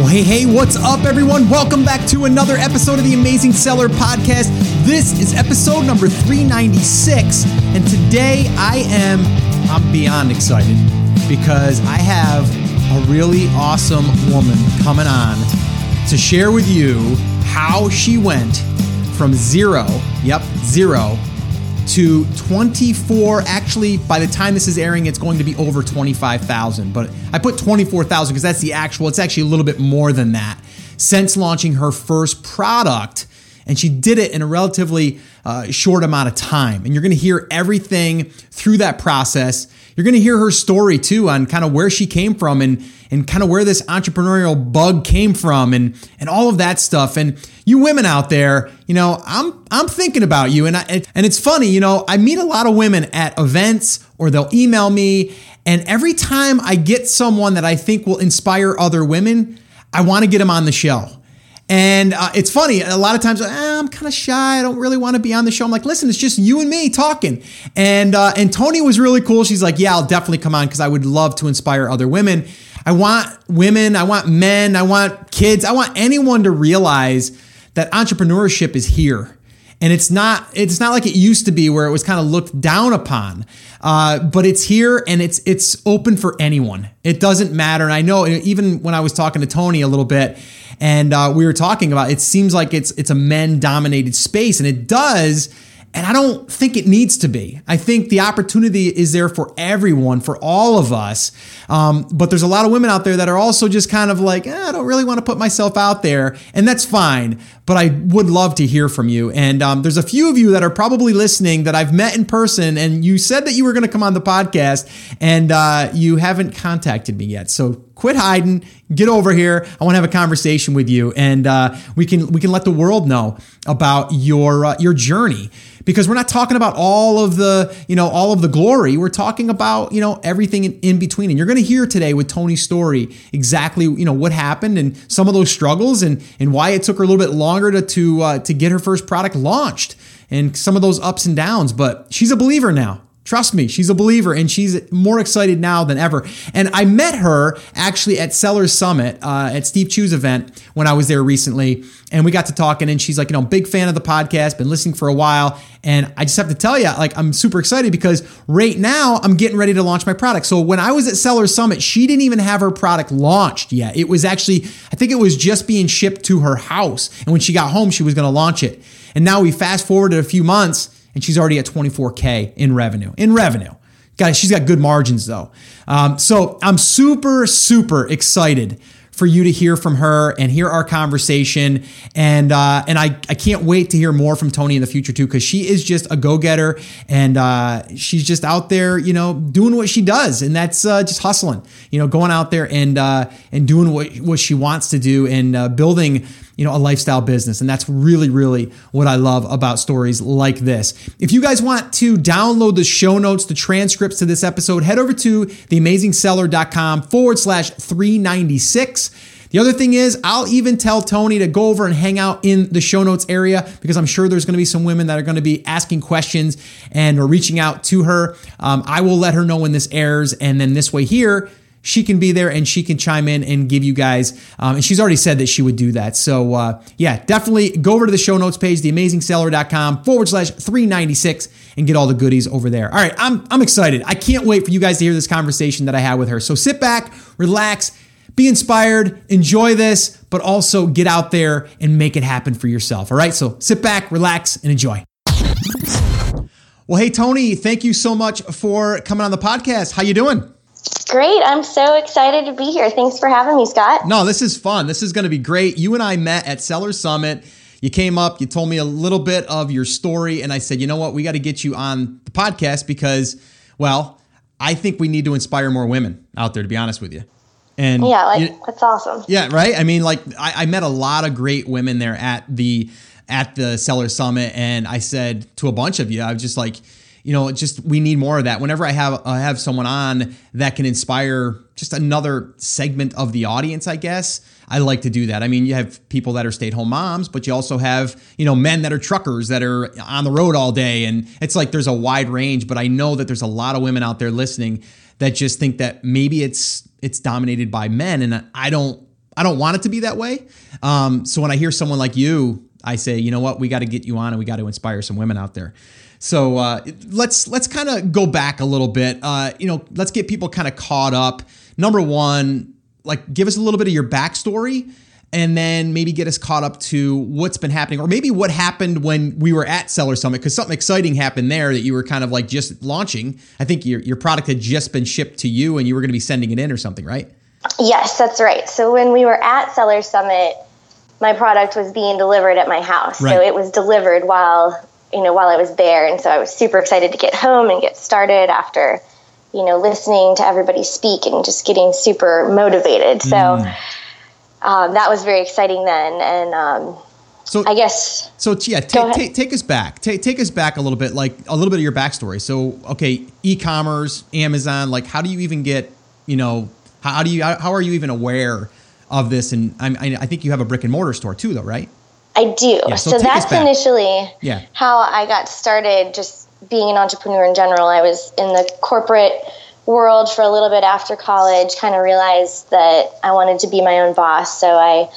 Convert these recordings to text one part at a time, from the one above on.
Well, hey, hey, what's up, everyone? Welcome back to another episode of the Amazing Seller Podcast. This is episode number 396, and today I am I'm beyond excited because I have a really awesome woman coming on to share with you how she went from zero, yep, zero, to 24. Actually, by the time this is airing, it's going to be over 25,000. But I put 24,000 because that's the actual, it's actually a little bit more than that since launching her first product. And she did it in a relatively uh, short amount of time. And you're going to hear everything through that process. You're going to hear her story too on kind of where she came from and and kind of where this entrepreneurial bug came from and and all of that stuff. And you women out there, you know, I'm I'm thinking about you. And I, and it's funny, you know, I meet a lot of women at events or they'll email me, and every time I get someone that I think will inspire other women, I want to get them on the show. And uh, it's funny, a lot of times eh, I'm kind of shy. I don't really want to be on the show. I'm like, listen, it's just you and me talking. And uh, and Tony was really cool. She's like, yeah, I'll definitely come on because I would love to inspire other women. I want women, I want men, I want kids, I want anyone to realize that entrepreneurship is here. And it's not it's not like it used to be where it was kind of looked down upon. Uh, but it's here and it's it's open for anyone. It doesn't matter. And I know even when I was talking to Tony a little bit, and uh, we were talking about it seems like it's it's a men dominated space, and it does and I don't think it needs to be. I think the opportunity is there for everyone, for all of us. Um, but there's a lot of women out there that are also just kind of like, eh, I don't really want to put myself out there. And that's fine. But I would love to hear from you. And um, there's a few of you that are probably listening that I've met in person. And you said that you were going to come on the podcast and uh, you haven't contacted me yet. So quit hiding, get over here. I want to have a conversation with you, and uh, we can we can let the world know about your uh, your journey because we're not talking about all of the you know all of the glory. We're talking about you know everything in, in between, and you're going to hear today with Tony's story exactly you know what happened and some of those struggles and and why it took her a little bit longer to to uh, to get her first product launched and some of those ups and downs. But she's a believer now. Trust me, she's a believer and she's more excited now than ever. And I met her actually at Sellers Summit uh, at Steve Chou's event when I was there recently. And we got to talking, and she's like, you know, big fan of the podcast, been listening for a while. And I just have to tell you, like, I'm super excited because right now I'm getting ready to launch my product. So when I was at Sellers Summit, she didn't even have her product launched yet. It was actually, I think it was just being shipped to her house. And when she got home, she was going to launch it. And now we fast forwarded a few months and she's already at 24K in revenue. In revenue. Guys, she's got good margins though. Um, so I'm super, super excited for you to hear from her and hear our conversation. And uh, and I, I can't wait to hear more from Tony in the future too, because she is just a go getter and uh, she's just out there, you know, doing what she does, and that's uh, just hustling, you know, going out there and uh, and doing what what she wants to do and uh, building you know, a lifestyle business. And that's really, really what I love about stories like this. If you guys want to download the show notes, the transcripts to this episode, head over to theamazingseller.com forward slash 396. The other thing is, I'll even tell Tony to go over and hang out in the show notes area because I'm sure there's going to be some women that are going to be asking questions and are reaching out to her. Um, I will let her know when this airs, and then this way here, she can be there and she can chime in and give you guys. Um, and she's already said that she would do that. So, uh, yeah, definitely go over to the show notes page, theamazingseller.com forward slash 396, and get all the goodies over there. All right, I'm, I'm excited. I can't wait for you guys to hear this conversation that I had with her. So sit back, relax, be inspired, enjoy this, but also get out there and make it happen for yourself. All right, so sit back, relax, and enjoy. Well, hey, Tony, thank you so much for coming on the podcast. How you doing? Great. I'm so excited to be here. Thanks for having me, Scott. No, this is fun. This is going to be great. You and I met at Seller Summit. You came up, you told me a little bit of your story, and I said, you know what? We got to get you on the podcast because, well, I think we need to inspire more women out there, to be honest with you. And yeah, like you, that's awesome. Yeah, right. I mean, like I, I met a lot of great women there at the at the Seller Summit, and I said to a bunch of you, I was just like, you know, just we need more of that. Whenever I have I have someone on that can inspire just another segment of the audience, I guess I like to do that. I mean, you have people that are stay-at-home moms, but you also have you know men that are truckers that are on the road all day, and it's like there's a wide range. But I know that there's a lot of women out there listening that just think that maybe it's it's dominated by men, and I don't I don't want it to be that way. Um, so when I hear someone like you, I say, you know what, we got to get you on and we got to inspire some women out there. So uh, let's let's kind of go back a little bit. Uh, you know, let's get people kind of caught up. Number one, like give us a little bit of your backstory and then maybe get us caught up to what's been happening or maybe what happened when we were at seller summit because something exciting happened there that you were kind of like just launching i think your, your product had just been shipped to you and you were going to be sending it in or something right yes that's right so when we were at seller summit my product was being delivered at my house right. so it was delivered while you know while i was there and so i was super excited to get home and get started after you know listening to everybody speak and just getting super motivated so mm um, that was very exciting then. And um, so I guess so. Yeah, take, take, take us back. Take take us back a little bit, like a little bit of your backstory. So okay, e-commerce, Amazon. Like, how do you even get? You know, how do you? How are you even aware of this? And I, I think you have a brick and mortar store too, though, right? I do. Yeah, so, so that's initially yeah. how I got started. Just being an entrepreneur in general, I was in the corporate world for a little bit after college, kind of realized that I wanted to be my own boss. So I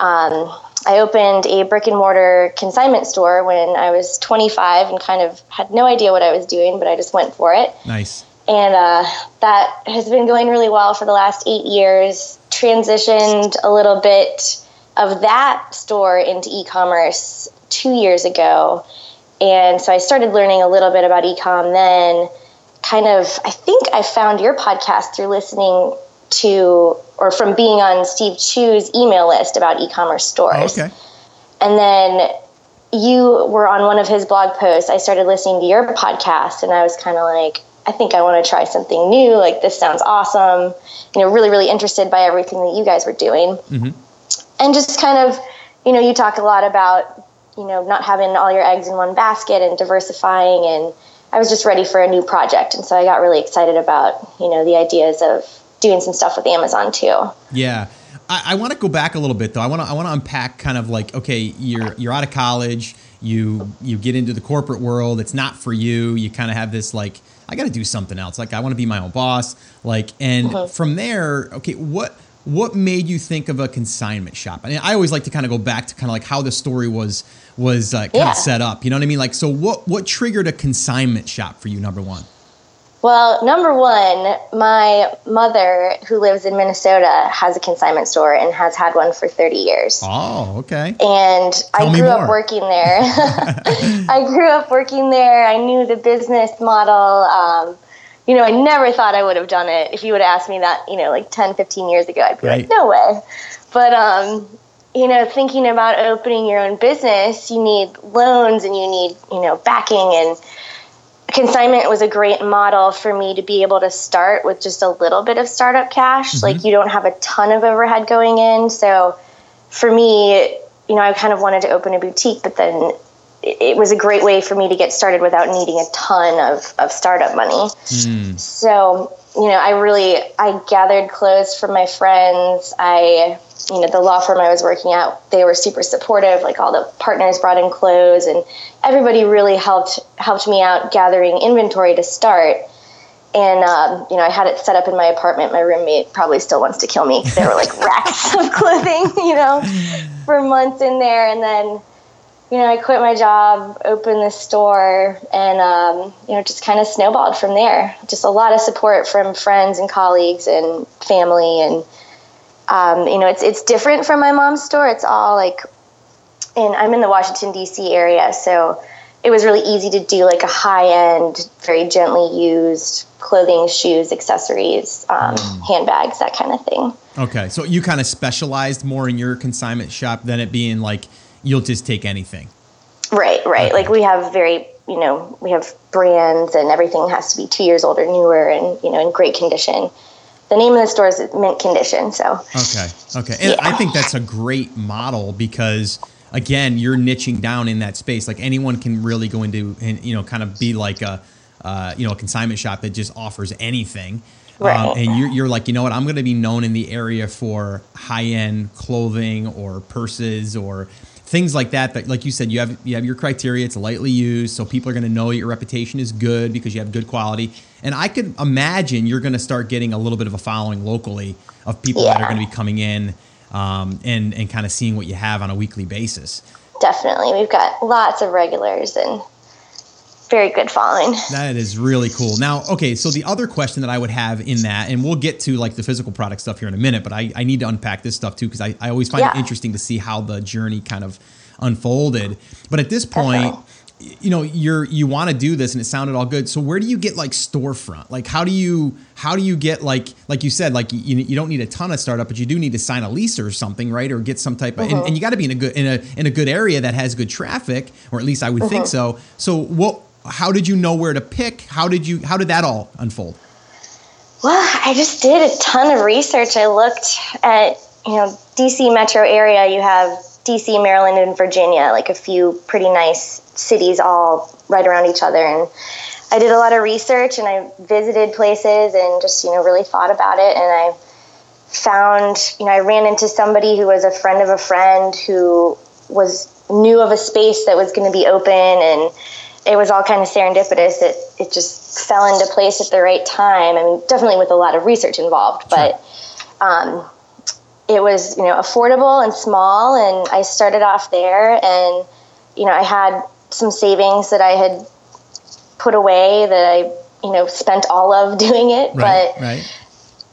um, I opened a brick and mortar consignment store when I was 25 and kind of had no idea what I was doing, but I just went for it. Nice. And uh, that has been going really well for the last eight years. Transitioned a little bit of that store into e commerce two years ago. And so I started learning a little bit about e com then kind of, I think I found your podcast through listening to or from being on Steve Chou's email list about e-commerce stores. Oh, okay. And then you were on one of his blog posts. I started listening to your podcast and I was kind of like, I think I want to try something new. Like this sounds awesome. You know, really, really interested by everything that you guys were doing. Mm-hmm. And just kind of, you know, you talk a lot about, you know, not having all your eggs in one basket and diversifying and I was just ready for a new project, and so I got really excited about you know the ideas of doing some stuff with Amazon too. Yeah. I, I want to go back a little bit though. I want to I want to unpack kind of like okay, you're you're out of college, you you get into the corporate world. It's not for you. You kind of have this like I got to do something else. Like I want to be my own boss. Like and mm-hmm. from there, okay, what what made you think of a consignment shop? I mean, I always like to kind of go back to kind of like how the story was was uh, kind yeah. of set up. You know what I mean? Like, so what what triggered a consignment shop for you? Number one. Well, number one, my mother, who lives in Minnesota, has a consignment store and has had one for 30 years. Oh, okay. And Tell I grew up working there. I grew up working there. I knew the business model. Um, you know, I never thought I would have done it. If you would have asked me that, you know, like 10, 15 years ago, I'd be right. like, no way. But, um, you know, thinking about opening your own business, you need loans and you need, you know, backing and consignment was a great model for me to be able to start with just a little bit of startup cash. Mm-hmm. Like you don't have a ton of overhead going in. So for me, you know, I kind of wanted to open a boutique, but then it was a great way for me to get started without needing a ton of, of startup money. Mm. So, you know, I really I gathered clothes from my friends. I you know the law firm I was working at, they were super supportive. Like all the partners brought in clothes, and everybody really helped helped me out gathering inventory to start. And um, you know, I had it set up in my apartment. My roommate probably still wants to kill me because there were like racks of clothing, you know, for months in there. And then, you know, I quit my job, opened the store, and um, you know, just kind of snowballed from there. Just a lot of support from friends and colleagues and family, and um, you know, it's it's different from my mom's store. It's all like, and I'm in the Washington D.C. area, so it was really easy to do like a high end, very gently used clothing, shoes, accessories, um, mm. handbags, that kind of thing. Okay, so you kind of specialized more in your consignment shop than it being like you'll just take anything. Right, right. Okay. Like we have very, you know, we have brands and everything has to be two years old or newer and you know in great condition the name of the store is mint condition so okay okay and yeah. i think that's a great model because again you're niching down in that space like anyone can really go into and you know kind of be like a uh, you know a consignment shop that just offers anything um, right. Um, and you're, you're like you know what i'm going to be known in the area for high-end clothing or purses or things like that that like you said you have you have your criteria it's lightly used so people are going to know your reputation is good because you have good quality and i could imagine you're going to start getting a little bit of a following locally of people yeah. that are going to be coming in um, and and kind of seeing what you have on a weekly basis. Definitely, we've got lots of regulars and very good following. That is really cool. Now, okay, so the other question that I would have in that, and we'll get to like the physical product stuff here in a minute, but I, I need to unpack this stuff too because I, I always find yeah. it interesting to see how the journey kind of unfolded. But at this point, you know you're you want to do this and it sounded all good so where do you get like storefront like how do you how do you get like like you said like you, you don't need a ton of startup but you do need to sign a lease or something right or get some type of mm-hmm. and, and, you got to be in a good in a in a good area that has good traffic or at least i would mm-hmm. think so so what how did you know where to pick how did you how did that all unfold well i just did a ton of research i looked at you know dc metro area you have DC, Maryland, and Virginia, like a few pretty nice cities all right around each other. And I did a lot of research and I visited places and just, you know, really thought about it. And I found, you know, I ran into somebody who was a friend of a friend who was knew of a space that was going to be open and it was all kind of serendipitous. It, it just fell into place at the right time. I mean, definitely with a lot of research involved, but, um, it was you know affordable and small and i started off there and you know i had some savings that i had put away that i you know spent all of doing it right, but right.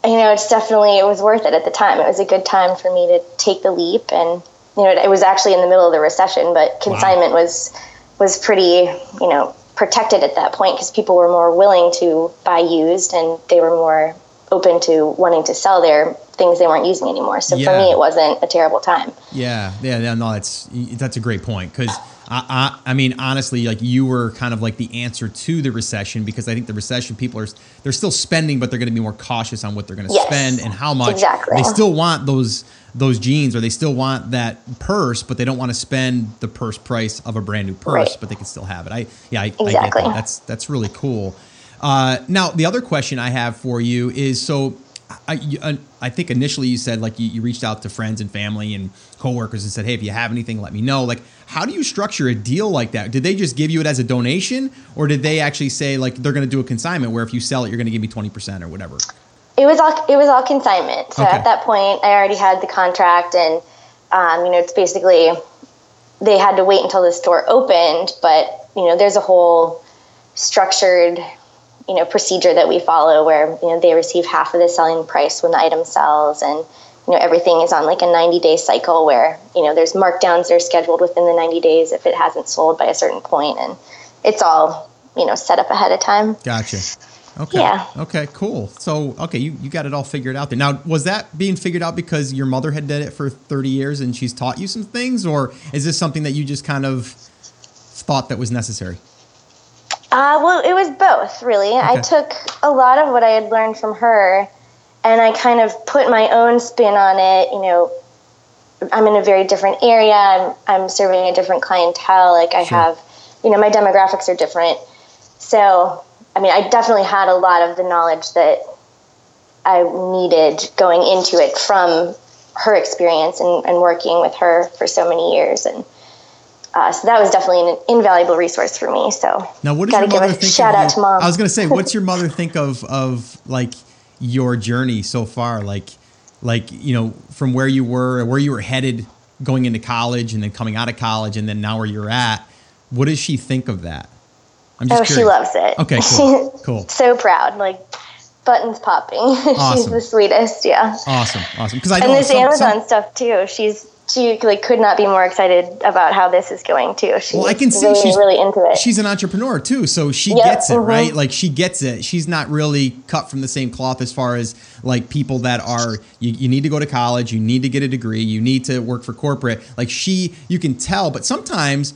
you know it's definitely it was worth it at the time it was a good time for me to take the leap and you know it, was actually in the middle of the recession but consignment wow. was was pretty you know protected at that point because people were more willing to buy used and they were more open to wanting to sell their things they weren't using anymore. So yeah. for me, it wasn't a terrible time. Yeah, yeah, yeah no, that's that's a great point because I, I, I, mean, honestly, like you were kind of like the answer to the recession because I think the recession people are they're still spending, but they're going to be more cautious on what they're going to yes, spend and how much. Exactly. They still want those those jeans or they still want that purse, but they don't want to spend the purse price of a brand new purse, right. but they can still have it. I yeah, I, exactly. I get that. That's that's really cool. Uh, now, the other question I have for you is so I, uh, I think initially you said like you, you, reached out to friends and family and coworkers and said, hey, if you have anything, let me know. Like, how do you structure a deal like that? Did they just give you it as a donation, or did they actually say like they're going to do a consignment where if you sell it, you're going to give me twenty percent or whatever? It was all it was all consignment. So okay. at that point, I already had the contract, and um, you know, it's basically they had to wait until the store opened, but you know, there's a whole structured you know procedure that we follow where you know they receive half of the selling price when the item sells and you know everything is on like a 90 day cycle where you know there's markdowns that are scheduled within the 90 days if it hasn't sold by a certain point and it's all you know set up ahead of time. Gotcha. Okay. Yeah. Okay cool. So okay you, you got it all figured out there now was that being figured out because your mother had did it for 30 years and she's taught you some things or is this something that you just kind of thought that was necessary uh, well, it was both, really. Okay. I took a lot of what I had learned from her and I kind of put my own spin on it. You know, I'm in a very different area, I'm, I'm serving a different clientele. Like, I sure. have, you know, my demographics are different. So, I mean, I definitely had a lot of the knowledge that I needed going into it from her experience and, and working with her for so many years. And, uh, so that was definitely an invaluable resource for me. So now, what does your mother think? Shout out to mom. I was going to say, what's your mother think of of like your journey so far? Like, like you know, from where you were, where you were headed, going into college, and then coming out of college, and then now where you're at. What does she think of that? I'm just oh, curious. she loves it. Okay, cool. cool. so proud. Like buttons popping. Awesome. she's the sweetest. Yeah. Awesome. Awesome. Because I and this some, Amazon some, stuff too. She's she like could not be more excited about how this is going too. She's well, I can see really, she's really into it. She's an entrepreneur too, so she yep, gets it, mm-hmm. right? Like she gets it. She's not really cut from the same cloth as far as like people that are you, you need to go to college, you need to get a degree, you need to work for corporate. Like she, you can tell, but sometimes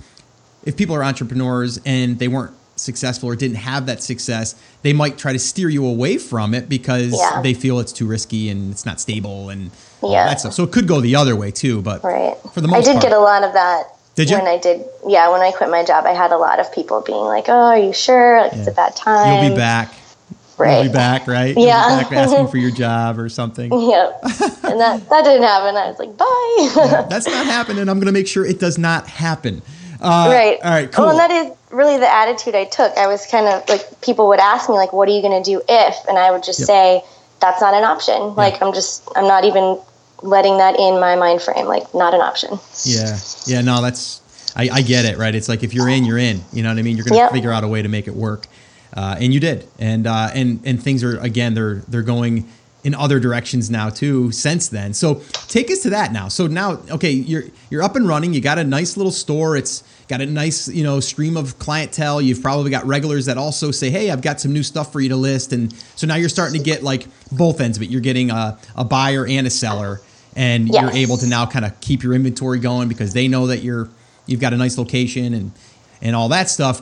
if people are entrepreneurs and they weren't successful or didn't have that success, they might try to steer you away from it because yeah. they feel it's too risky and it's not stable and yeah. that stuff. So it could go the other way too, but right. for the most I did part, get a lot of that. Did you? When I did, yeah, when I quit my job, I had a lot of people being like, "Oh, are you sure? Like, yeah. it's a bad time. You'll be back." Right. You'll be back, right? You'll yeah. back asking for your job or something. Yep. and that, that didn't happen. I was like, bye. yeah, that's not happening. I'm going to make sure it does not happen. Uh, right. All right. Cool. Well, and that is really the attitude I took. I was kind of like people would ask me like, "What are you going to do if?" And I would just yep. say, "That's not an option. Like I'm just I'm not even letting that in my mind frame, like not an option. Yeah. Yeah. No, that's, I, I get it, right? It's like if you're in, you're in. You know what I mean? You're going to yep. figure out a way to make it work. Uh, and you did. And, uh, and, and things are, again, they're, they're going in other directions now too since then. So take us to that now. So now, okay, you're, you're up and running. You got a nice little store. It's, got a nice you know stream of clientele. You've probably got regulars that also say hey i've got some new stuff for you to list. And so now you're starting to get like both ends of it. You're getting a, a buyer and a seller. And yes. you're able to now kind of keep your inventory going because they know that you're you've got a nice location and and all that stuff.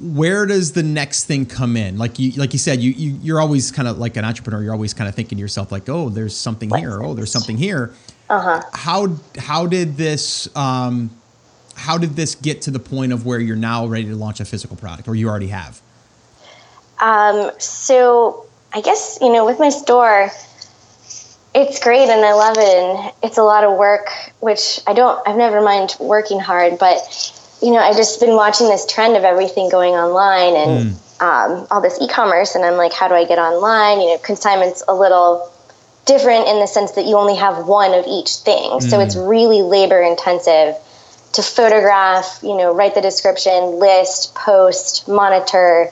Where does the next thing come in? Like you like you said you, you you're always kind of like an entrepreneur you're always kind of thinking to yourself like oh there's something here. Oh there's something here. Uh-huh. How how did this um how did this get to the point of where you're now ready to launch a physical product or you already have um so i guess you know with my store it's great and I love it and it's a lot of work, which I don't I've never mind working hard, but you know, I've just been watching this trend of everything going online and mm. um, all this e-commerce and I'm like, how do I get online? You know, consignment's a little different in the sense that you only have one of each thing. Mm. So it's really labor intensive to photograph, you know, write the description, list, post, monitor,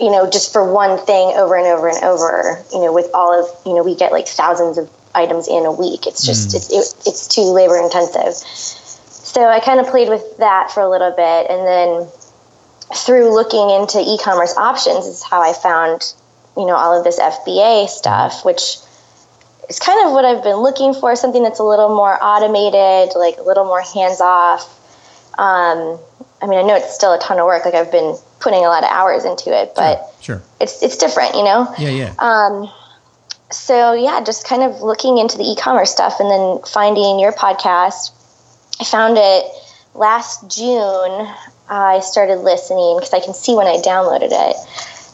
you know, just for one thing over and over and over, you know, with all of, you know, we get like thousands of items in a week. It's just, mm. it, it's too labor intensive. So I kind of played with that for a little bit. And then through looking into e commerce options is how I found, you know, all of this FBA stuff, which is kind of what I've been looking for something that's a little more automated, like a little more hands off. Um, I mean, I know it's still a ton of work. Like I've been putting a lot of hours into it, but sure, sure. it's it's different, you know. Yeah, yeah. Um, so yeah, just kind of looking into the e-commerce stuff, and then finding your podcast. I found it last June. I started listening because I can see when I downloaded it.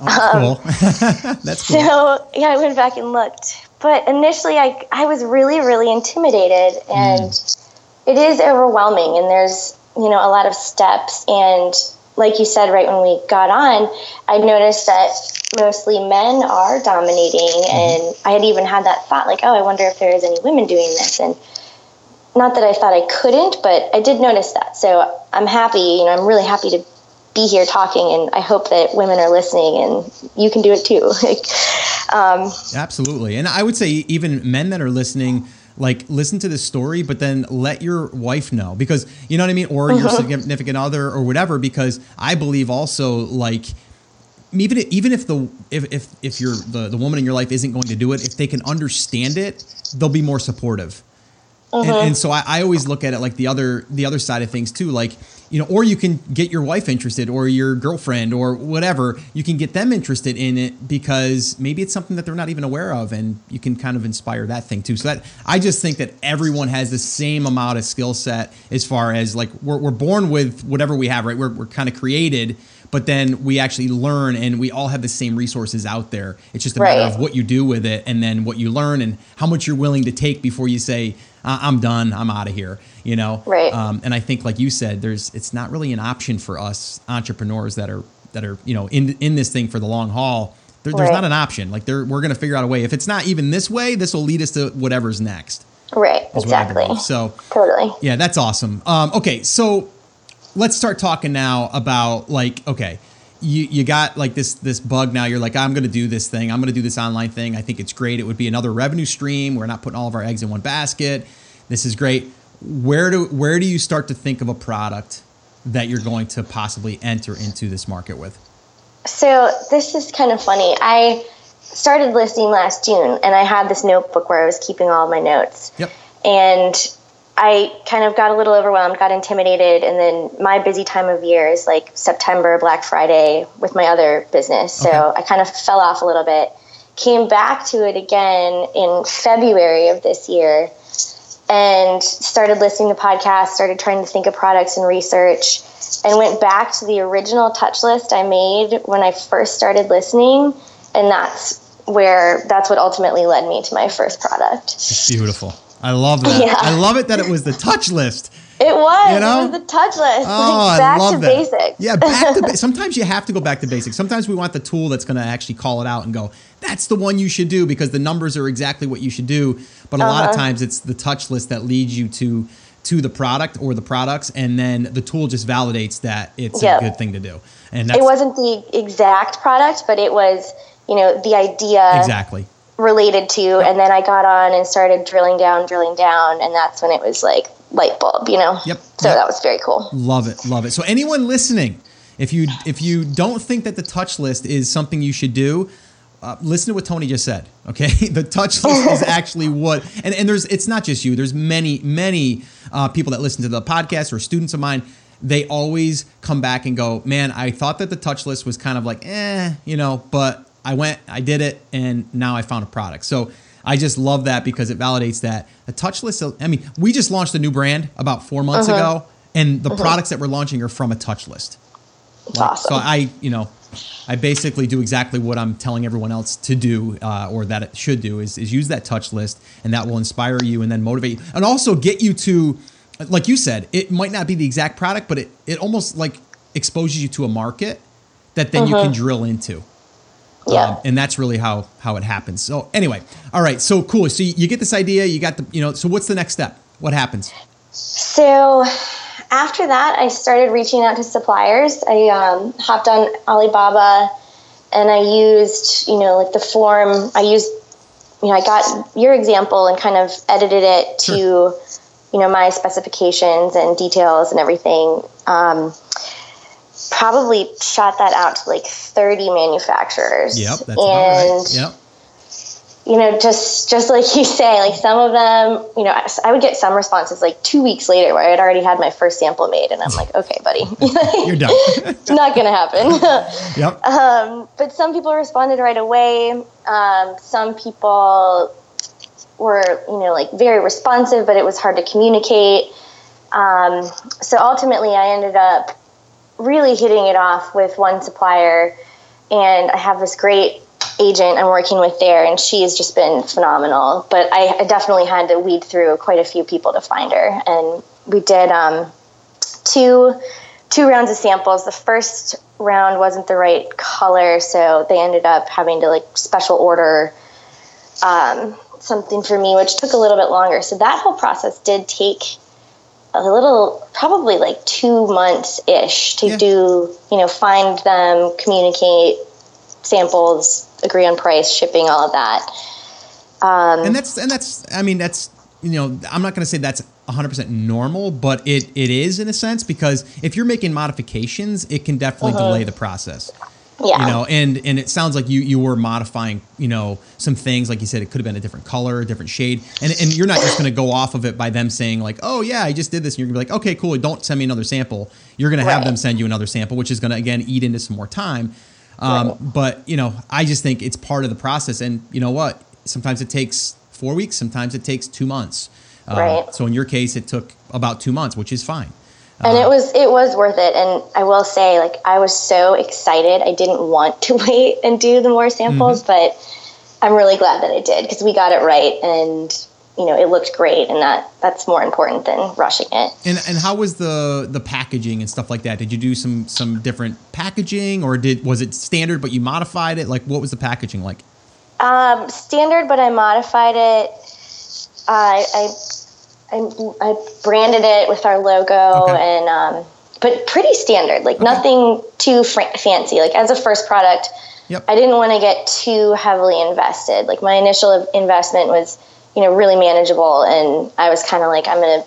Oh, that's um, cool. that's cool. So yeah, I went back and looked, but initially I I was really really intimidated, and mm. it is overwhelming. And there's you know a lot of steps and like you said right when we got on, I noticed that mostly men are dominating, mm-hmm. and I had even had that thought like, oh, I wonder if there is any women doing this, and not that I thought I couldn't, but I did notice that. So I'm happy, you know, I'm really happy to be here talking, and I hope that women are listening, and you can do it too. um, Absolutely, and I would say even men that are listening like listen to this story but then let your wife know because you know what i mean or your uh-huh. significant other or whatever because i believe also like even if, even if the if if, if you're the, the woman in your life isn't going to do it if they can understand it they'll be more supportive and, uh-huh. and, so I, I always look at it like the other the other side of things too like you know or you can get your wife interested or your girlfriend or whatever you can get them interested in it because maybe it's something that they're not even aware of and you can kind of inspire that thing too so that i just think that everyone has the same amount of skill set as far as like we're, we're born with whatever we have right we're, we're kind of created but then we actually learn and we all have the same resources out there. It's just a right. matter of what you do with it and then what you learn and how much you're willing to take before you say, I'm done, I'm out of here, you know? Right. Um, and I think, like you said, there's, it's not really an option for us entrepreneurs that are, that are, you know, in, in this thing for the long haul. There, there's right. not an option. Like we're going to figure out a way. If it's not even this way, this will lead us to whatever's next. Right. Exactly. So totally. Yeah, that's awesome. Um, okay. So let's start talking now about like okay you you got like this this bug now. You're like i'm going to do this thing. I'm going to do this online thing. I think it's great. It would be another revenue stream. We're not putting all of our eggs in one basket. This is great. Where do where do you start to think of a product that you're going to possibly enter into this market with? So this is kind of funny. I started listing last june and i had this notebook where i was keeping all my notes. Yep. And I kind of got a little overwhelmed, got intimidated, and then my busy time of year is like September, Black Friday with my other business. So okay. I kind of fell off a little bit. Came back to it again in February of this year and started listening to podcasts, started trying to think of products and research, and went back to the original touch list I made when I first started listening. And that's where that's what ultimately led me to my first product. Beautiful. I love that. Yeah. I love it that it was the touch list It was. You know? It was the touch list. Oh, like back I love to that. basics. Yeah, back to ba- sometimes you have to go back to basics. Sometimes we want the tool that's going to actually call it out and go, that's the one you should do because the numbers are exactly what you should do. But a uh-huh. lot of uh-huh. times it's the touch list that leads you to to the product or the products, and then the tool just validates that it's yep. a good thing to do. And it wasn't the exact product, but it was you know the idea exactly related to. And then I got on and started drilling down, drilling down, and that's when it was like light bulb, you know. Yep. So yep. that was very cool. Love it, love it. So anyone listening, if you if you don't think that the touch list is something you should do, uh, listen to what Tony just said. Okay, the touch list is actually what, and, and there's it's not just you. There's many many uh, people that listen to the podcast or students of mine. They always come back and go, man, I thought that the touch list was kind of like, eh, you know, but I went, I did it, and now I found a product. So I just love that because it validates that a touch list. I mean, we just launched a new brand about four months uh-huh. ago, and the uh-huh. products that we're launching are from a touch list. Like, awesome. So I, you know, I basically do exactly what I'm telling everyone else to do, uh, or that it should do, is, is use that touch list, and that will inspire you and then motivate you, and also get you to, like you said, it might not be the exact product, but it it almost like exposes you to a market that then uh-huh. you can drill into. Yeah. Um, and that's really how how it happens. So anyway, all right. So cool. So you, get this idea. You got the you know. So what's the next step? What happens? So after that, I started reaching out to suppliers. I um, hopped on Alibaba, and I used you know like the form. I used you know I got your example and kind of edited it to sure. you know my specifications and details and everything. Um, probably shot that out to like 30 manufacturers. Yep, that's and, right. Yep. You know, just just like you say, like some of them, you know, I would get some responses like two weeks later where I had already had my first sample made, and I'm like, okay, buddy, you're done. not gonna happen. yep. Um, but some people responded right away. Um, some people were, you know, like very responsive, but it was hard to communicate. Um, so ultimately, I ended up really hitting it off with one supplier, and I have this great agent I'm working with there, and she has just been phenomenal. But I, definitely had to weed through quite a few people to find her, and we did um, two two rounds of samples. The first round wasn't the right color, so they ended up having to like special order um, something for me, which took a little bit longer. So that whole process did take a little probably like two months ish to yeah. do you know find them communicate samples agree on price shipping all of that um, and that's and that's i mean that's you know i'm not going to say that's 100% normal but it it is in a sense because if you're making modifications it can definitely uh-huh. delay the process yeah. You know, and and it sounds like you you were modifying, you know, some things like you said it could have been a different color, a different shade. And and you're not just going to go off of it by them saying like, "Oh yeah, I just did this." And you're going to be like, "Okay, cool, don't send me another sample." You're going to have them send you another sample, which is going to again eat into some more time. Um, right. but, you know, I just think it's part of the process and you know what? Sometimes it takes 4 weeks, sometimes it takes 2 months. Uh, right. So in your case it took about 2 months, which is fine and it was it was worth it. And i will say like i was so excited. I didn't want to wait and do the more samples mm-hmm. but i'm really glad that i did because we got it right and you know it looked great and that that's more important than rushing it. And and how was the the packaging and stuff like that? Did you do some some different packaging or did was it standard but you modified it? Like what was the packaging like? Um, standard but i modified it. Uh, i I, I branded it with our logo okay. and um, but pretty standard like okay. nothing too fr- fancy like as a first product yep. i didn't want to get too heavily invested like my initial investment was you know really manageable and i was kind of like i'm gonna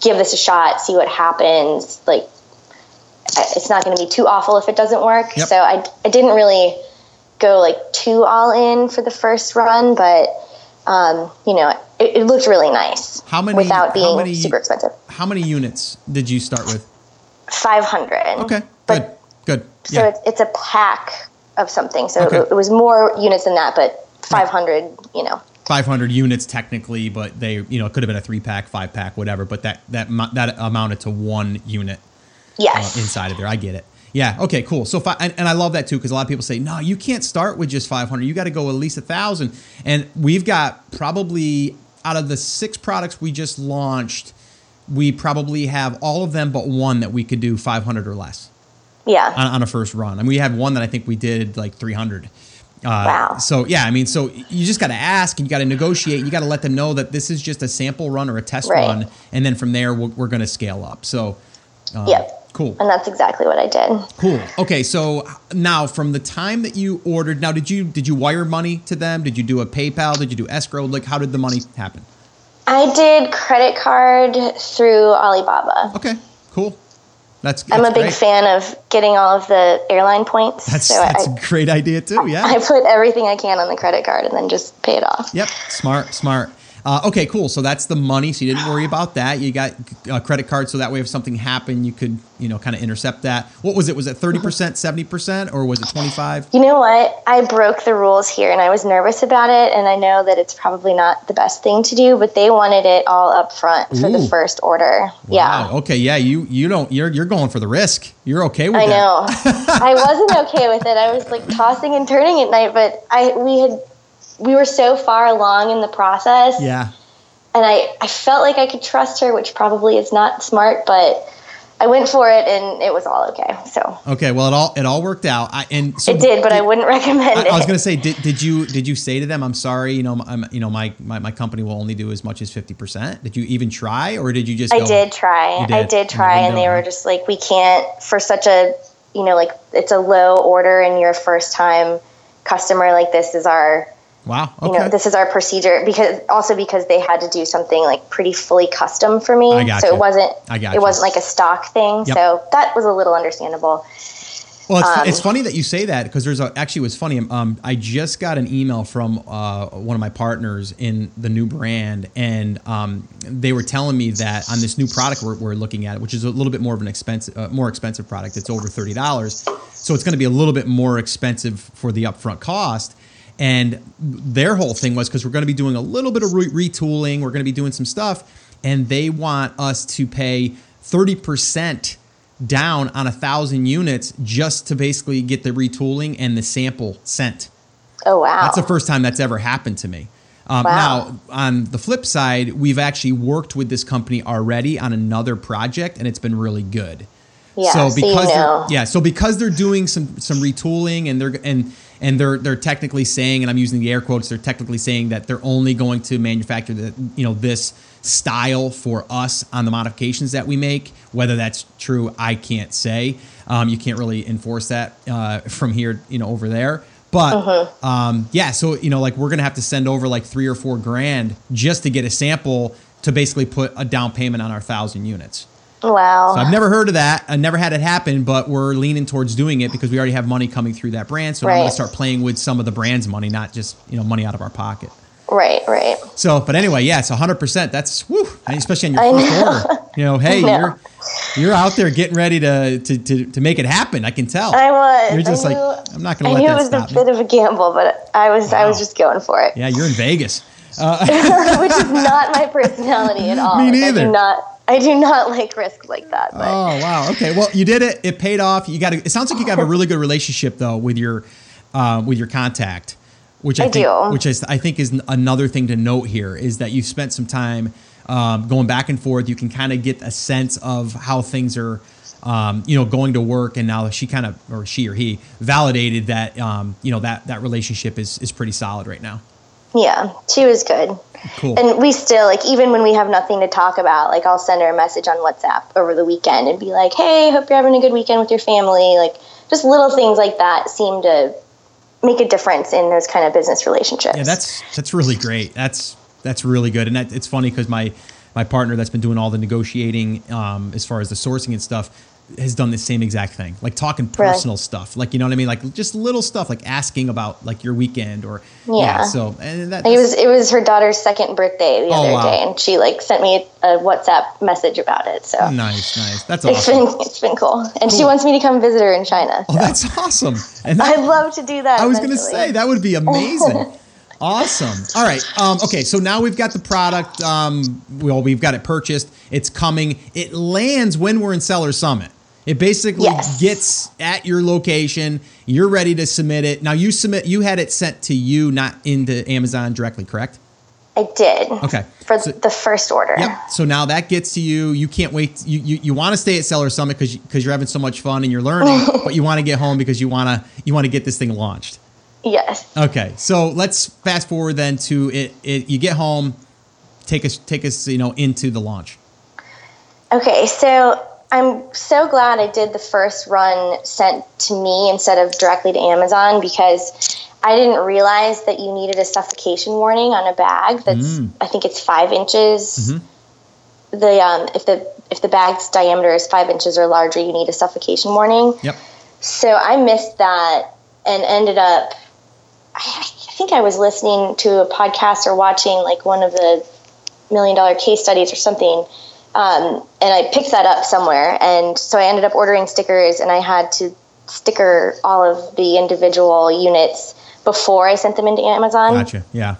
give this a shot see what happens like it's not going to be too awful if it doesn't work yep. so I, I didn't really go like too all in for the first run but um, you know it, it, looked really nice. How many? Without being many, super expensive. How many units did you start with? Five hundred. Okay. Good. Good. So yeah. it's, it's a pack of something. So okay. it, it, was more units than that, but five hundred. Right. You know. 500 units technically, but they, you know, it could have been a three pack, five pack, whatever. But that that that amounted to one unit. Yes. Uh, inside of there, I get it. Yeah. Okay. Cool. So, and, and, I love that too because a lot of people say, no, you can't start with just 500. You got to go at least a thousand. And we've got probably out of the six products we just launched, we probably have all of them but one that we could do 500 or less. Yeah. On, on a first run. I and we have one that I think we did like 300. Uh, wow. So yeah, I mean, so you just got to ask and you got to negotiate. You got to let them know that this is just a sample run or a test right. run, and then from there we're, we're going to scale up. So. Uh, yep. Cool. And that's exactly what I did. Cool. Okay, so now from the time that you ordered, now did you did you wire money to them? Did you do a PayPal? Did you do escrow? Like how did the money happen? I did credit card through Alibaba. Okay. Cool. That's, that's I'm a big great. fan of getting all of the airline points. That's, so that's I, a great idea too. Yeah. I put everything I can on the credit card and then just pay it off. Yep. Smart, smart. Uh, okay, cool. So that's the money. So you didn't worry about that. You got a uh, credit card, so that way if something happened, you could, you know, kind of intercept that. What was it? Was it thirty percent, seventy percent, or was it twenty five? You know what? I broke the rules here, and I was nervous about it. And I know that it's probably not the best thing to do, but they wanted it all up front for Ooh. the first order. Wow. Yeah. Okay. Yeah. You you don't you're you're going for the risk. You're okay with it. I that. know. I wasn't okay with it. I was like tossing and turning at night, but I we had we were so far along in the process. Yeah and I, I felt like I could trust her, which probably is not smart, but I went for it and it was all okay. So okay, well it all it all worked out. I, and so it did, but did, I wouldn't recommend I, it. I was gonna say, did, did you did you say to them, I'm sorry, you know, I'm, you know, my, my my company will only do as much as fifty percent. Did you even try, or did you just? I did try. Did? I did try, and, and they were just like, we can't for such a you know like it's a low order and your first time customer like this is our Wow. Okay. You know, this is our procedure because also because they had to do something like pretty fully custom for me. So you. it wasn't I got it you. wasn't like a stock thing. Yep. So that was a little understandable. Well, it's, um, it's funny that you say that because there's a, actually it was funny. Um, I just got an email from uh, one of my partners in the new brand, and um, they were telling me that on this new product we're, we're looking at, which is a little bit more of an expensive, uh, more expensive product. It's over thirty dollars, so it's going to be a little bit more expensive for the upfront cost. And their whole thing was because we're going to be doing a little bit of re- retooling, we're going to be doing some stuff, and they want us to pay 30% down on a thousand units just to basically get the retooling and the sample sent. Oh, wow. That's the first time that's ever happened to me. Um, wow. Now, on the flip side, we've actually worked with this company already on another project, and it's been really good. Yeah, so because so you know. yeah, so because they're doing some some retooling and they're and and they're they're technically saying, and I'm using the air quotes, they're technically saying that they're only going to manufacture the you know this style for us on the modifications that we make. Whether that's true, I can't say. Um, you can't really enforce that uh, from here, you know, over there. But uh-huh. um, yeah, so you know, like we're gonna have to send over like three or four grand just to get a sample to basically put a down payment on our thousand units. Wow. So I've never heard of that. I never had it happen, but we're leaning towards doing it because we already have money coming through that brand. So right. I'm going to start playing with some of the brand's money, not just you know money out of our pocket. Right, right. So, but anyway, yeah, it's 100. percent That's woo, especially on your first know. order. You know, hey, know. you're you're out there getting ready to, to to to make it happen. I can tell. I was. You're just knew, like, I'm not going to let that stop I knew it was a me. bit of a gamble, but I was wow. I was just going for it. Yeah, you're in Vegas. Uh, Which is not my personality at all. Me neither. Not I do not like risk like that. But. Oh wow. Okay. Well, you did it. It paid off. You got. It sounds like you have a really good relationship though with your uh, with your contact, which I, I think, do. Which is I think is another thing to note here is that you've spent some time um, going back and forth. You can kind of get a sense of how things are. Um, you know, going to work, and now she kind of, or she or he, validated that, um, you know, that that relationship is is pretty solid right now. Yeah, she was good. Cool. And we still like even when we have nothing to talk about, like I'll send her a message on WhatsApp over the weekend and be like, "Hey, hope you're having a good weekend with your family." Like just little things like that seem to make a difference in those kind of business relationships. Yeah, that's that's really great. That's that's really good. And that, it's funny because my my partner that's been doing all the negotiating um, as far as the sourcing and stuff has done the same exact thing, like talking personal stuff, like you know what I mean, like just little stuff, like asking about like your weekend or yeah. yeah so and that, it was it was her daughter's second birthday the oh, other wow. day, and she like sent me a WhatsApp message about it. So nice, nice. That's awesome. It's been it's been cool, and cool. she wants me to come visit her in China. Oh, so. Oh, that's awesome. And that, I'd love to do that. I was going to say that would be amazing. Awesome. All right. Um, okay. So now we've got the product. Um, well, we've got it purchased. It's coming. It lands when we're in Seller Summit. It basically yes. gets at your location. You're ready to submit it. Now you submit. You had it sent to you, not into Amazon directly, correct? I did. Okay. For so, the first order. Yep. So now that gets to you. You can't wait. You you, you want to stay at Seller Summit because because you're having so much fun and you're learning, but you want to get home because you want to you want to get this thing launched. Yes. Okay. So let's fast forward then to it. it you get home. Take us take us you know into the launch. Okay. So I'm so glad I did the first run sent to me instead of directly to Amazon because I didn't realize that you needed a suffocation warning on a bag. That's mm. I think it's five inches. Mm-hmm. The um, if the if the bag's diameter is five inches or larger, you need a suffocation warning. Yep. So I missed that and ended up. I, I think I was listening to a podcast or watching like one of the million dollar case studies or something. Um, and I picked that up somewhere, and so I ended up ordering stickers, and I had to sticker all of the individual units before I sent them into Amazon. Gotcha. Yeah.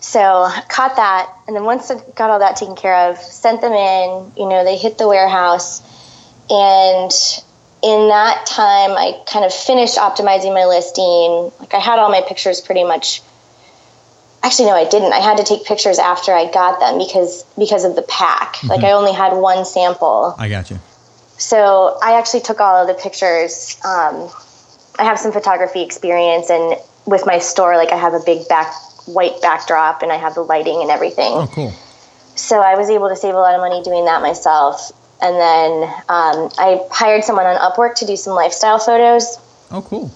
So caught that, and then once I got all that taken care of, sent them in. You know, they hit the warehouse, and in that time, I kind of finished optimizing my listing. Like I had all my pictures pretty much. Actually, no, I didn't. I had to take pictures after I got them because because of the pack. Mm-hmm. Like I only had one sample. I got you. So I actually took all of the pictures. Um, I have some photography experience, and with my store, like I have a big back white backdrop, and I have the lighting and everything. Oh, cool! So I was able to save a lot of money doing that myself, and then um, I hired someone on Upwork to do some lifestyle photos. Oh, cool!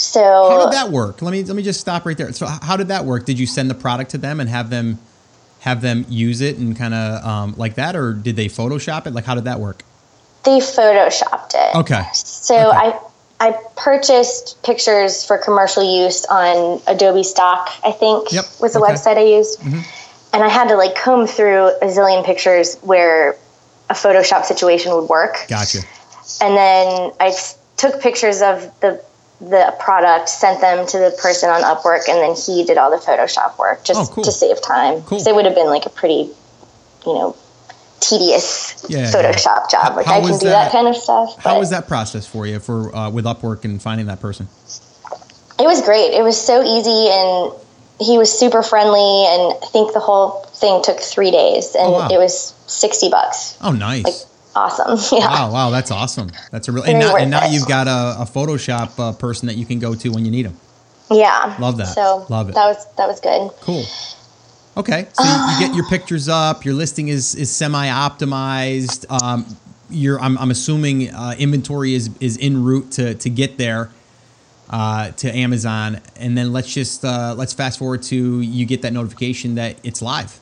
So how did that work? Let me let me just stop right there. So how did that work? Did you send the product to them and have them have them use it and kind of um, like that, or did they Photoshop it? Like how did that work? They photoshopped it. Okay. So okay. I I purchased pictures for commercial use on Adobe Stock, I think yep. was the okay. website I used. Mm-hmm. And I had to like comb through a zillion pictures where a Photoshop situation would work. Gotcha. And then I took pictures of the the product, sent them to the person on Upwork, and then he did all the Photoshop work just oh, cool. to save time. Cool. So it would have been like a pretty, you know, tedious yeah, Photoshop yeah. job. Like how I can do that, that, kind of stuff. How was that process for you for uh, with Upwork and finding that person? It was great. It was so easy, and he was super friendly. And I think the whole thing took three days, and oh, wow. it was sixty bucks. Oh, nice. Like, awesome. Yeah. Wow, wow, that's awesome. That's a really and now, and now you've got a, a Photoshop uh, person that you can go to when you need them. Yeah, love that. So love it. That was that was good. Cool. Okay, so you, you, get your pictures up. Your listing is is semi optimized. Um, you're, I'm, I'm assuming uh, inventory is is en route to to get there uh, to Amazon, and then let's just uh, let's fast forward to you get that notification that it's live.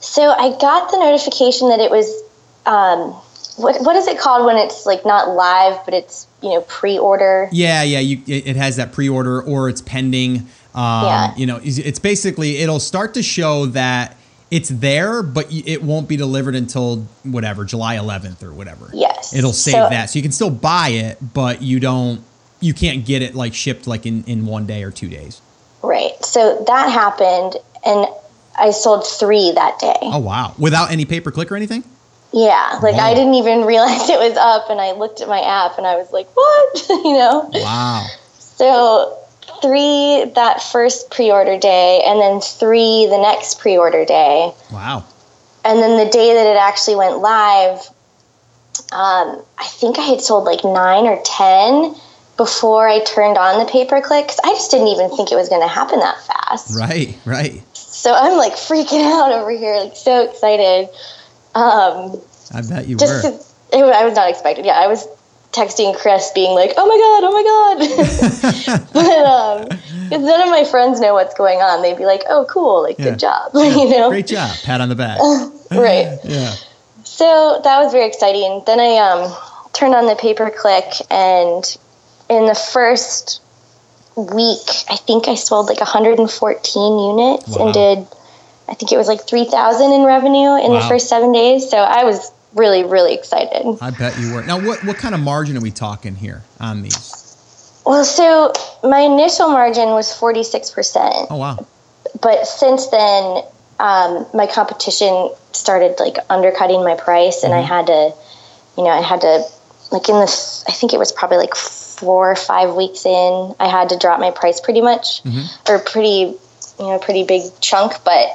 So I got the notification that it was. Um, what what is it called when it's like not live, but it's you know pre-order? Yeah, yeah. You it, it has that pre-order or it's pending. Um, yeah. You know, it's basically it'll start to show that it's there, but it won't be delivered until whatever July 11th or whatever. Yes, it'll save so, that, so you can still buy it, but you don't, you can't get it like shipped like in in one day or two days. Right. So that happened, and I sold three that day. Oh wow! Without any pay per click or anything. Yeah, like I didn't even realize it was up, and I looked at my app, and I was like, "What?" you know. Wow. So three that first pre-order day and then three the next pre-order day. Wow. And then the day that it actually went live um, i think i had sold like nine or ten before i turned on the pay-per-click i just didn't even think it was going to happen that fast. Right right. So i'm like freaking out over here like so excited um, i bet you were it, i was not expecting yeah i was texting Chris being like, "Oh my god, oh my god," but um, because none of my friends know what's going on, they'd be like, "Oh, cool, like yeah. good job," yeah. you know, great job, pat on the back, right? yeah. So that was very exciting. Then I um, turned on the pay per click, and in the first week, I think I sold like 114 units wow. and did. I think it was like 3,000 in revenue in wow. the first seven days. So I was really, really excited. I bet you were. Now, what, what kind of margin are we talking here on these? Well, so my initial margin was 46%. Oh, wow. But since then, um, my competition started like undercutting my price, and mm-hmm. I had to, you know, I had to, like in this, I think it was probably like four or five weeks in, I had to drop my price pretty much, mm-hmm. or pretty you know a pretty big chunk, but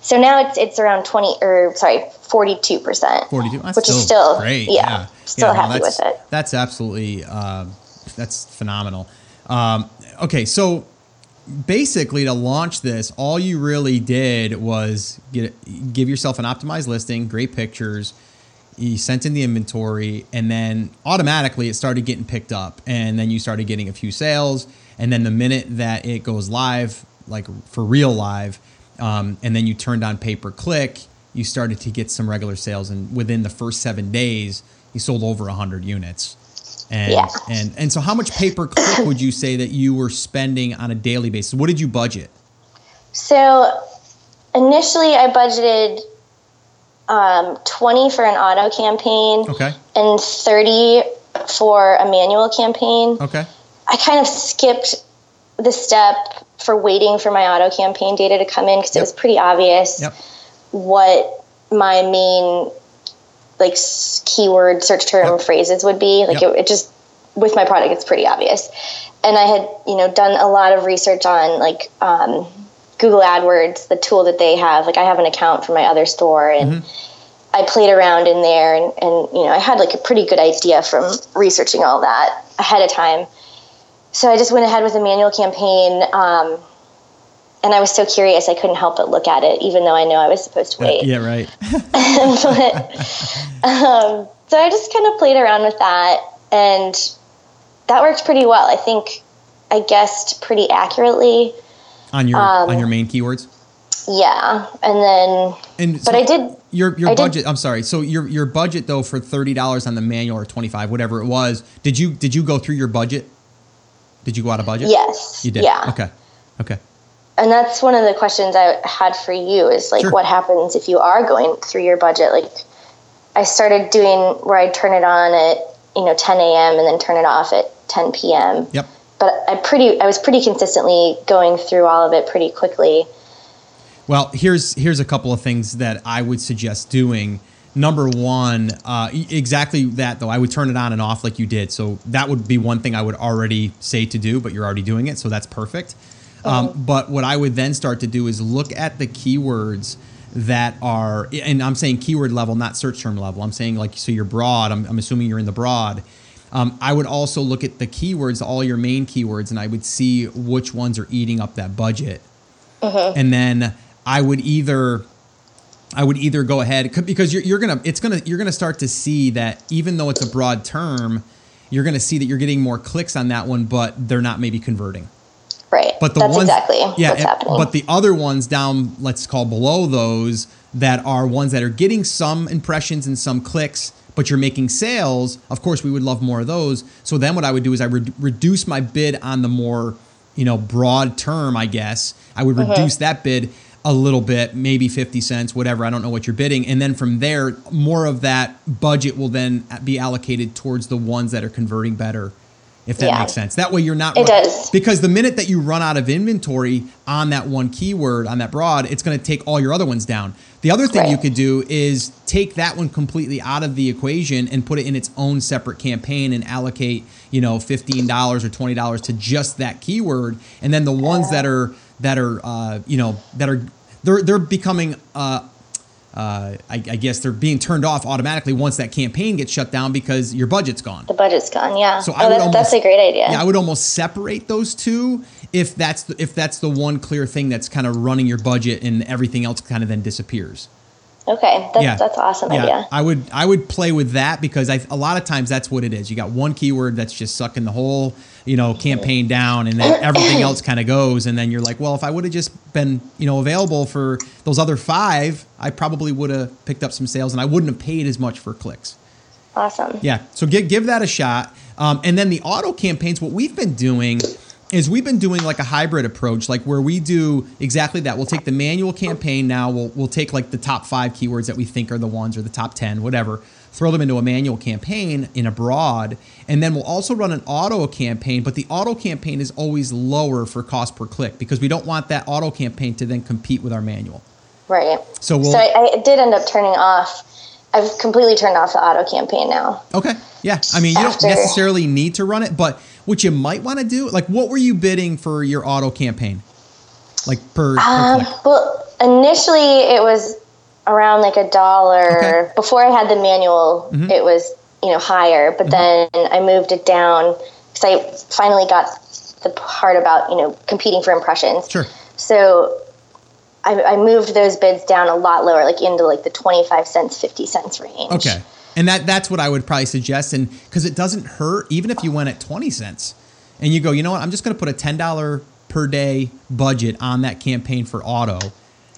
so now it's it's around twenty or sorry forty two percent. Forty two, which is still great. Yeah, yeah. still yeah, happy no, with it. That's absolutely uh, that's phenomenal. Um, okay, so basically to launch this, all you really did was get give yourself an optimized listing, great pictures. You sent in the inventory, and then automatically it started getting picked up, and then you started getting a few sales, and then the minute that it goes live, like for real live, um, and then you turned on pay per click, you started to get some regular sales, and within the first seven days, you sold over hundred units. And, yeah. and and so how much pay per click would you say that you were spending on a daily basis? What did you budget? So initially I budgeted um, 20 for an auto campaign okay. and 30 for a manual campaign. Okay. I kind of skipped the step for waiting for my auto campaign data to come in because yep. it was pretty obvious yep. what my main like keyword search term yep. phrases would be. Like it, it, just with my product, it's pretty obvious. And I had you know done a lot of research on like um, Google AdWords, the tool that they have. Like I have an account for my other store and. Mm-hmm. I played around in there and, and, you know, I had like a pretty good idea from researching all that ahead of time. So I just went ahead with a manual campaign. Um, and I was so curious, I couldn't help but look at it, even though I know I was supposed to wait. yeah, right. but, um, so I just kind of played around with that, and that worked pretty well. I think I guessed pretty accurately on your um, on your main keywords. Yeah, and then and but I did your your I budget. Did, I'm sorry. So your your budget though for thirty dollars on the manual or twenty five, whatever it was. Did you did you go through your budget? Did you go out of budget? Yes. You did. Yeah. Okay. Okay and that's one of the questions I had for you is like, sure. what happens if you are going through your budget? Like, I started doing where I turn it on at you know 10 a.m. and then turn it off at 10 p.m. Yep. But I pretty I was pretty consistently going through all of it pretty quickly. Well, here's here's a couple of things that I would suggest doing. Number one, uh, exactly that though. I would turn it on and off like you did. So that would be one thing I would already say to do, but you're already doing it, so that's perfect. Um, but what I would then start to do is look at the keywords that are, and I'm saying keyword level, not search term level. I'm saying like, so you're broad. I'm, I'm assuming you're in the broad. Um, I would also look at the keywords, all your main keywords, and I would see which ones are eating up that budget. Uh-huh. And then I would either I would either go ahead because you're, you're gonna it's gonna you're gonna start to see that even though it's a broad term, you're gonna see that you're getting more clicks on that one, but they're not maybe converting. Right. But the That's ones, exactly yeah, happening. But the other ones down, let's call below those, that are ones that are getting some impressions and some clicks, but you're making sales. Of course, we would love more of those. So then what I would do is I would reduce my bid on the more, you know, broad term, I guess. I would mm-hmm. reduce that bid a little bit, maybe 50 cents, whatever. I don't know what you're bidding. And then from there, more of that budget will then be allocated towards the ones that are converting better if that yeah. makes sense. That way you're not It run- does. Because the minute that you run out of inventory on that one keyword on that broad, it's going to take all your other ones down. The other thing right. you could do is take that one completely out of the equation and put it in its own separate campaign and allocate, you know, $15 or $20 to just that keyword and then the ones that are that are uh, you know, that are they're they're becoming uh, uh, I, I, guess they're being turned off automatically once that campaign gets shut down because your budget's gone. The budget's gone, yeah. So oh, I would almost, that's a great idea. Yeah, I would almost separate those two if that's the, if that's the one clear thing that's kind of running your budget and everything else kind of then disappears. Okay, that's, yeah. that's awesome yeah. idea. I would I would play with that because I, a lot of times that's what it is. You got one keyword that's just sucking the whole you know campaign down, and then everything else kind of goes, and then you're like, well, if I would have just been you know available for those other five, I probably would have picked up some sales, and I wouldn't have paid as much for clicks. Awesome. Yeah, so give give that a shot, um, and then the auto campaigns. What we've been doing is we've been doing like a hybrid approach, like where we do exactly that. We'll take the manual campaign now. We'll we'll take like the top five keywords that we think are the ones, or the top ten, whatever. Throw them into a manual campaign in a broad, and then we'll also run an auto campaign. But the auto campaign is always lower for cost per click because we don't want that auto campaign to then compete with our manual. Right. So we'll, so I, I did end up turning off. I've completely turned off the auto campaign now. Okay. Yeah. I mean, you After. don't necessarily need to run it, but what you might want to do, like what were you bidding for your auto campaign? like per, um, per Well, initially it was around like a dollar. Okay. Before I had the manual, mm-hmm. it was you know higher, but mm-hmm. then I moved it down because I finally got the part about you know competing for impressions. Sure. So I, I moved those bids down a lot lower, like into like the twenty five cents, fifty cents range. Okay. And that that's what I would probably suggest, and because it doesn't hurt, even if you went at twenty cents, and you go, you know what, I'm just going to put a ten dollar per day budget on that campaign for auto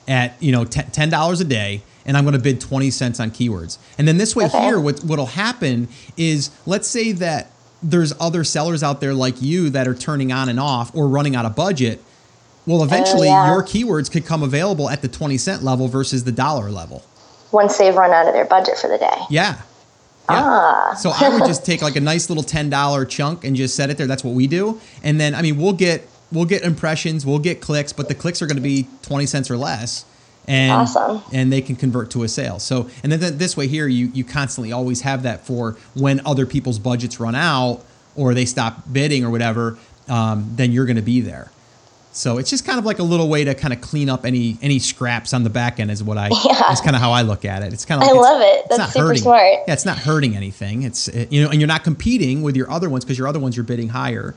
at you know ten dollars a day, and I'm going to bid twenty cents on keywords. And then this way okay. here, what what'll happen is, let's say that there's other sellers out there like you that are turning on and off or running out of budget. Well, eventually, yeah. your keywords could come available at the twenty cent level versus the dollar level once they've run out of their budget for the day. Yeah. Yeah. Ah. so I would just take like a nice little ten dollar chunk and just set it there. That's what we do. And then I mean we'll get we'll get impressions, we'll get clicks, but the clicks are going to be twenty cents or less. And, awesome. and they can convert to a sale. So, and then this way here, you you constantly always have that for when other people's budgets run out or they stop bidding or whatever. Um, then you're going to be there. So it's just kind of like a little way to kind of clean up any any scraps on the back end is what I yeah. that's kind of how I look at it. It's kind of like I love it. That's super hurting. smart. Yeah, it's not hurting anything. It's it, you know, and you're not competing with your other ones because your other ones you're bidding higher.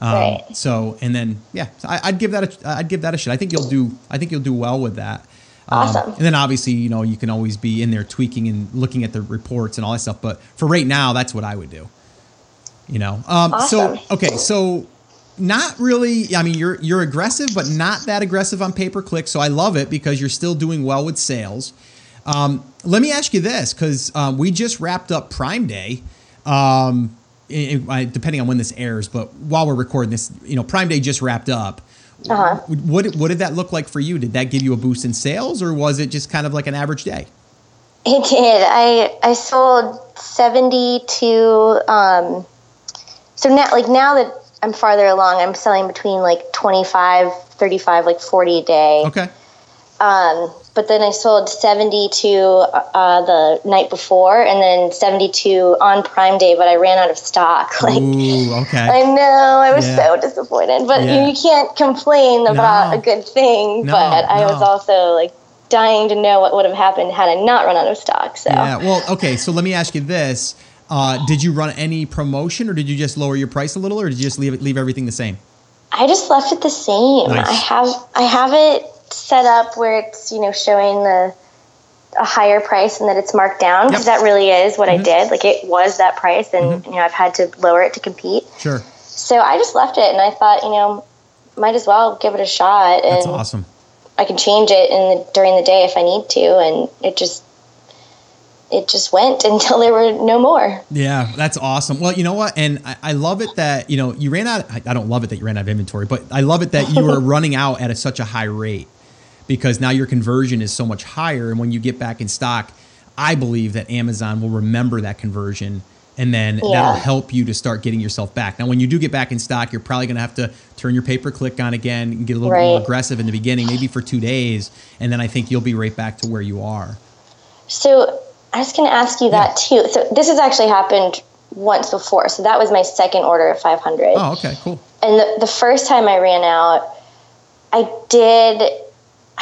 Um, right. So and then yeah, so I, would give that a, I'd give that a shot. I think you'll do I think you'll do well with that. Um, awesome. And then obviously you know you can always be in there tweaking and looking at the reports and all that stuff. But for right now, that's what I would do. You know. Um, awesome. So okay, so not really. I mean, you're you're aggressive, but not that aggressive on pay per click. So I love it because you're still doing well with sales. Um, let me ask you this because um, we just wrapped up Prime Day. Um, depending on when this airs, but while we're recording this, you know, Prime Day just wrapped up. Uh-huh. What what did that look like for you? Did that give you a boost in sales, or was it just kind of like an average day? It did. I I sold seventy two. Um, so now, like now that I'm farther along. I'm selling between like 25, 35, like 40 a day. Okay. Um, but then I sold 72 uh, the night before and then 72 on Prime Day, but I ran out of stock. Like, Ooh, okay. I know, I was yeah. so disappointed, but yeah. you, can't complain about no. a good thing. No, but I no. was also like dying to know what would have happened had I not run out of stock. So, yeah, well, okay, so let me ask you this. Uh, did you run any promotion, or did you just lower your price a little, or did you just leave it, leave everything the same? I just left it the same. Nice. I have I have it set up where it's you know showing the a higher price and that it's marked down because yep. that really is what mm-hmm. I did. Like it was that price, and mm-hmm. you know I've had to lower it to compete. Sure. So I just left it, and I thought you know might as well give it a shot. And That's awesome. I can change it in the, during the day if I need to, and it just it just went until there were no more. Yeah, that's awesome. Well, you know what? And I, I love it that, you know, you ran out, I, I, don't love it that you ran out of inventory, but I love it that you were running out at a, such a high rate because now your conversion is so much higher. And when you get back in stock, I believe that Amazon will remember that conversion and then yeah. that'll help you to start getting yourself back. Now, when you do get back in stock, you're probably going to have to turn your pay per click on again and get a little right. more aggressive in the beginning, maybe for two days. And then I think you'll be right back to where you are. So, I was going to ask you that too. So this has actually happened once before. So that was my second order of 500. Oh, okay, cool. And the, the first time I ran out, I did.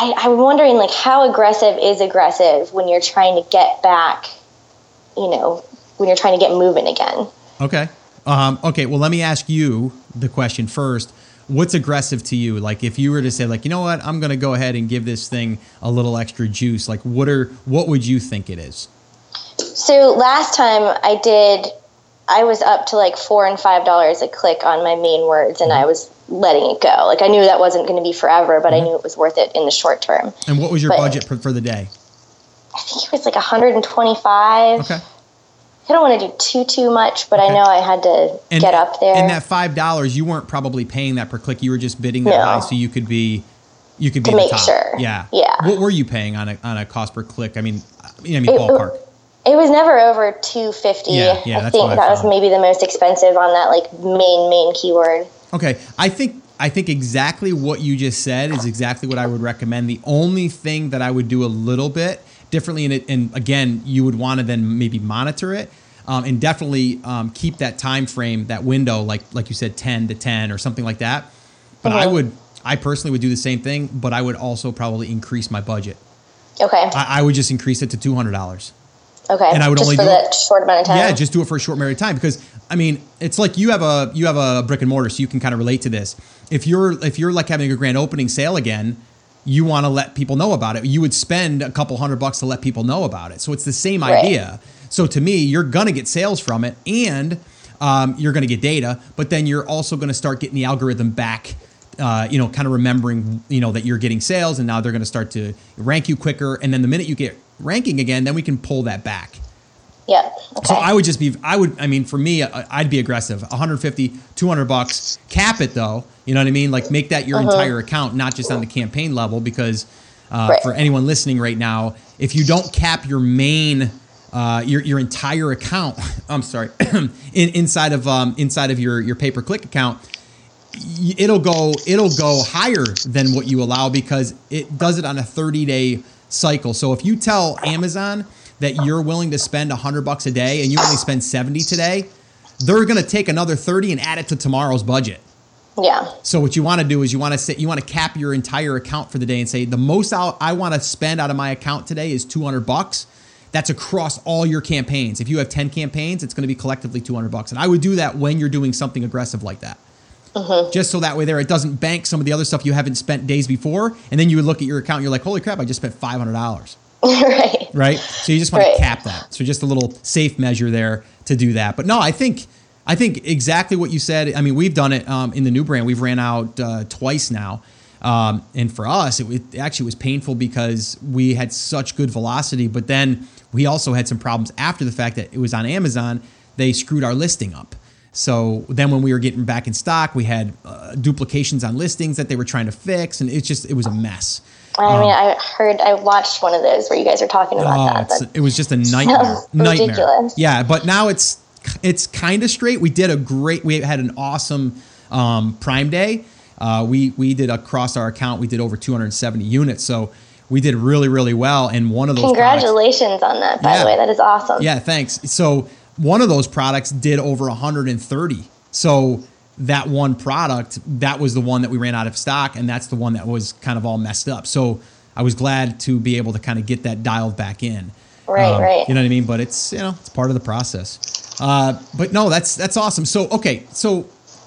I, I'm wondering, like, how aggressive is aggressive when you're trying to get back, you know, when you're trying to get moving again? Okay. Um, okay. Well, let me ask you the question first what's aggressive to you? Like if you were to say like, you know what, I'm going to go ahead and give this thing a little extra juice. Like what are what would you think it is? So last time I did, I was up to like four and five dollars a click on my main words, and mm-hmm. I was letting it go. Like I knew that wasn't going to be forever, but mm-hmm. I knew it was worth it in the short term. And what was your but budget for, for the day? I think it was like 125. Okay. I don't want to do too too much, but okay. I know I had to and, get up there. And that five dollars, you weren't probably paying that per click. You were just bidding that no. high, so you could be, you could be to make top. sure. Yeah, yeah. What were you paying on a on a cost per click? I mean, I mean, ballpark. It was never over 250. Yeah, yeah, I think that was maybe the most expensive on that like main main keyword. Okay, I think I think exactly what you just said is exactly what I would recommend. The only thing that I would do a little bit differently in it, and again, you would want to then maybe monitor it. Um, and definitely um, keep that time frame, that window, like like you said, ten to ten or something like that. But mm-hmm. I would I personally would do the same thing, but I would also probably increase my budget. Okay. I, I would just increase it to two hundred dollars. Okay. And I would just only for do that it- short amount of time. Yeah, just do it for a short period of time because I mean, it's like you have a you have a brick and mortar, so you can kind of relate to this. If you're if you're like having a grand opening sale again, you want to let people know about it. You would spend a couple hundred bucks to let people know about it. So it's the same Right. idea. So to me, you're gonna get sales from it, and um, you're gonna get data, but then you're also gonna start getting the algorithm back. Uh, you know, kind of remembering, you know, that you're getting sales, and now they're going to start to rank you quicker. And then the minute you get ranking again, then we can pull that back. Yeah. Okay. So I would just be, I would, I mean, for me, I- I'd be aggressive. 150, 200 bucks. Cap it though. You know what I mean? Like make that your entire account, not just on the campaign level. Because uh, Right. for anyone listening right now, if you don't cap your main, uh, your your entire account, I'm sorry, in, inside of um, inside of your your pay per click account, y- it'll go it'll go higher than what you allow because it does it on a 30 day cycle. So if you tell Amazon that you're willing to spend 100 bucks a day and you only spend 70 today, they're going to take another 30 and add it to tomorrow's budget. yeah. So what you want to do is you want to say you want to cap your entire account for the day and say the most I'll, I want to spend out of my account today is 200 bucks. That's across all your campaigns. If you have 10 campaigns, it's going to be collectively 200 bucks. And I would do that when you're doing something aggressive like that. Just so that way there it doesn't bank some of the other stuff you haven't spent days before and then you would look at your account and you're like, "Holy crap, I just spent $500." right. right? So you just want Right. to cap that. So just a little safe measure there to do that. But no, I think I think exactly what you said. I mean, we've done it um, in the new brand. We've ran out uh, twice now, um, and for us, it, it actually was painful because we had such good velocity, but then we also had some problems after the fact that it was on Amazon. They screwed our listing up. So then when we were getting back in stock, we had uh, duplications on listings that they were trying to fix, and it's just it was a mess. I mean, I heard, I watched one of those where you guys are talking about Oh, that. it was just a nightmare. Nightmare. ridiculous. Yeah, but now it's it's kind of straight. We did a great. We had an awesome um, Prime Day. Uh, we we did across our account. We did over 270 units. So we did really really well. And one of those products- Congratulations on that, by Yeah. the way. That is awesome. yeah, thanks. So one of those products did over 130. So that one product, that was the one that we ran out of stock, and that's the one that was kind of all messed up. So I was glad to be able to kind of get that dialed back in. Right, Um, right. You know what I mean? But it's you know it's part of the process. Uh, but no, that's that's awesome. So okay, so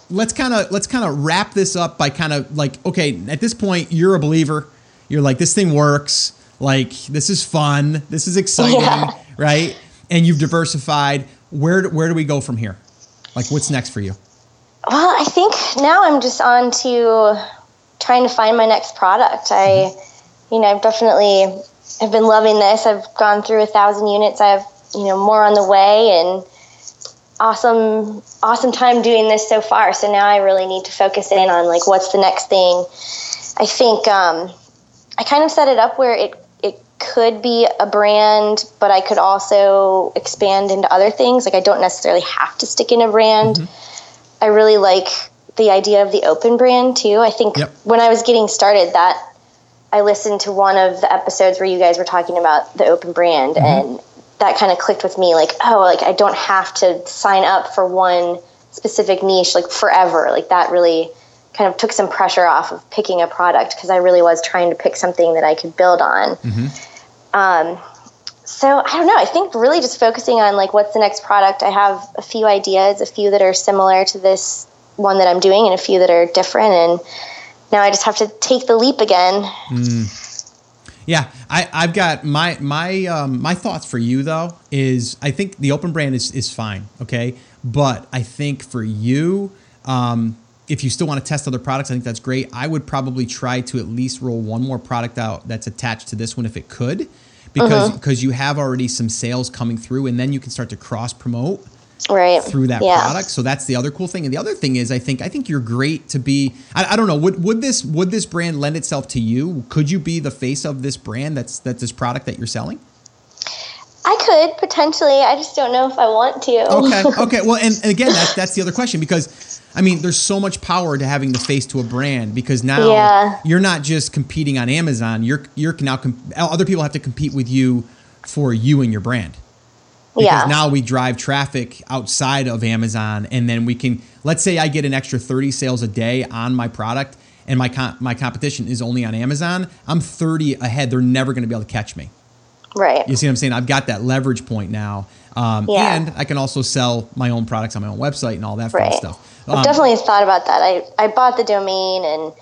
let's kind of let's kind of wrap this up by kind of like okay, at this point you're a believer. You're like this thing works. Like this is fun. This is exciting, Yeah. right? And you've diversified. Where do- where do we go from here? Like what's next for you? Well, I think now I'm just on to trying to find my next product. I, you know, I've definitely I've been loving this. I've gone through a thousand units. I have, you know, more on the way, and awesome, awesome time doing this so far. So now I really need to focus in on like what's the next thing. I think um, I kind of set it up where it could be a brand, but I could also expand into other things. Like I don't necessarily have to stick in a brand. Mm-hmm. I really like the idea of the open brand too. I think Yep. when I was getting started, that I listened to one of the episodes where you guys were talking about the open brand, mm-hmm. and that kind of clicked with me. Like, oh, like I don't have to sign up for one specific niche like forever. Like that really kind of took some pressure off of picking a product because I really was trying to pick something that I could build on. Mm-hmm. Um, so I don't know. I think really just focusing on like what's the next product. I have a few ideas, a few that are similar to this one that I'm doing, and a few that are different. And now I just have to take the leap again. Yeah, I, I've got my my um, my thoughts for you though is I think the open brand is is fine, okay, but I think for you, um, if you still want to test other products, I think that's great. I would probably try to at least roll one more product out that's attached to this one if it could, because mm-hmm. because you have already some sales coming through, and then you can start to cross promote Right. through that yeah. product. So that's the other cool thing. And the other thing is, I think I think you're great to be. I, I don't know. Would would this would this brand lend itself to you? Could you be the face of this brand? That's that's this product that you're selling. I could potentially. I just don't know if I want to. Okay. Okay. Well, and, and again, that's that's the other question because I mean, there's so much power to having the face to a brand because now Yeah. you're not just competing on Amazon. You're you're now com- other people have to compete with you for you and your brand. because yeah. now we drive traffic outside of Amazon and then we can let's say I get an extra 30 sales a day on my product and my com- my competition is only on Amazon, I'm 30 ahead. They're never going to be able to catch me. Right. You see what I'm saying? I've got that leverage point now. Um, yeah. And I can also sell my own products on my own website and all that right. fun stuff. Um, I've definitely thought about that. I, I bought the domain and,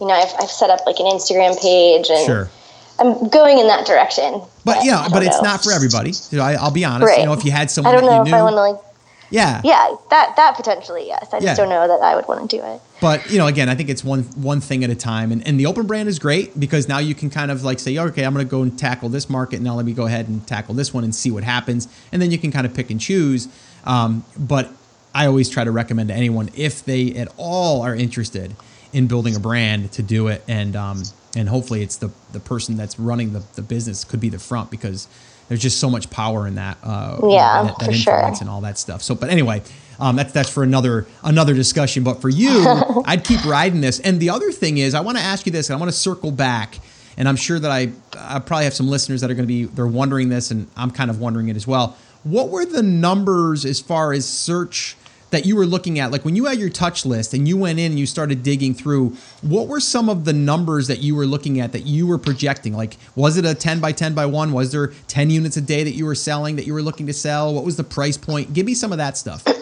you know, I've, I've set up like an Instagram page and sure. I'm going in that direction. But, but yeah, but know. it's not for everybody. You know, I, will be honest. Right. You know, if you had someone I don't know if knew, I want to like yeah. Yeah, that that potentially yes. I just don't know that I would want to do it. But you know, again, I think it's one one thing at a time, and and the open brand is great because now you can kind of like say, okay, I'm going to go and tackle this market. Now let me go ahead and tackle this one and see what happens, and then you can kind of pick and choose. Um, but I always try to recommend to anyone if they at all are interested in building a brand to do it, and um, and hopefully it's the the person that's running the the business could be the front because there's just so much power in that. Uh, yeah, that, that for influence sure. and all that stuff. So, but anyway, um, that's that's for another another discussion. But for you, I'd keep riding this. And the other thing is, I want to ask you this. I want to circle back, and I'm sure that I I probably have some listeners that are going to be they're wondering this, and I'm kind of wondering it as well. What were the numbers as far as search? That you were looking at like when you had your touch list and you went in and you started digging through what were some of the numbers that you were looking at that you were projecting? Like was it a 10 by 10 by 1 was there 10 units a day that you were selling that you were looking to sell? What was the price point? Give me some of that stuff.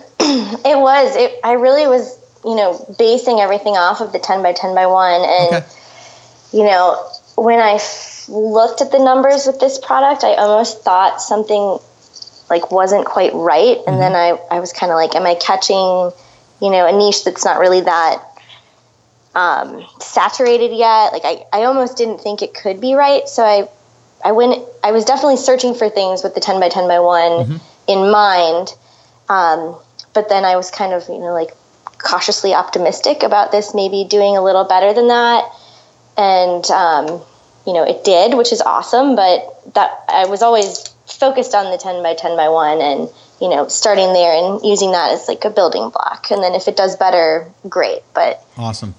It was. It, i really was you know basing everything off of the 10 by 10 by 1 and okay. you know when I f- looked at the numbers with this product i almost thought something like wasn't quite right. And mm-hmm. then i i was kind of like am i catching you know a niche that's not really that um, saturated yet? Like I, I almost didn't think it could be right. So i i went i was definitely searching for things with the 10 by 10 by one mm-hmm. in mind. Um, but then i was kind of you know like cautiously optimistic about this maybe doing a little better than that. And um, you know it did which is awesome. But that i was always focused on the 10 by 10 by 1 and you know starting there and using that as like a building block. And then if it does better great but awesome.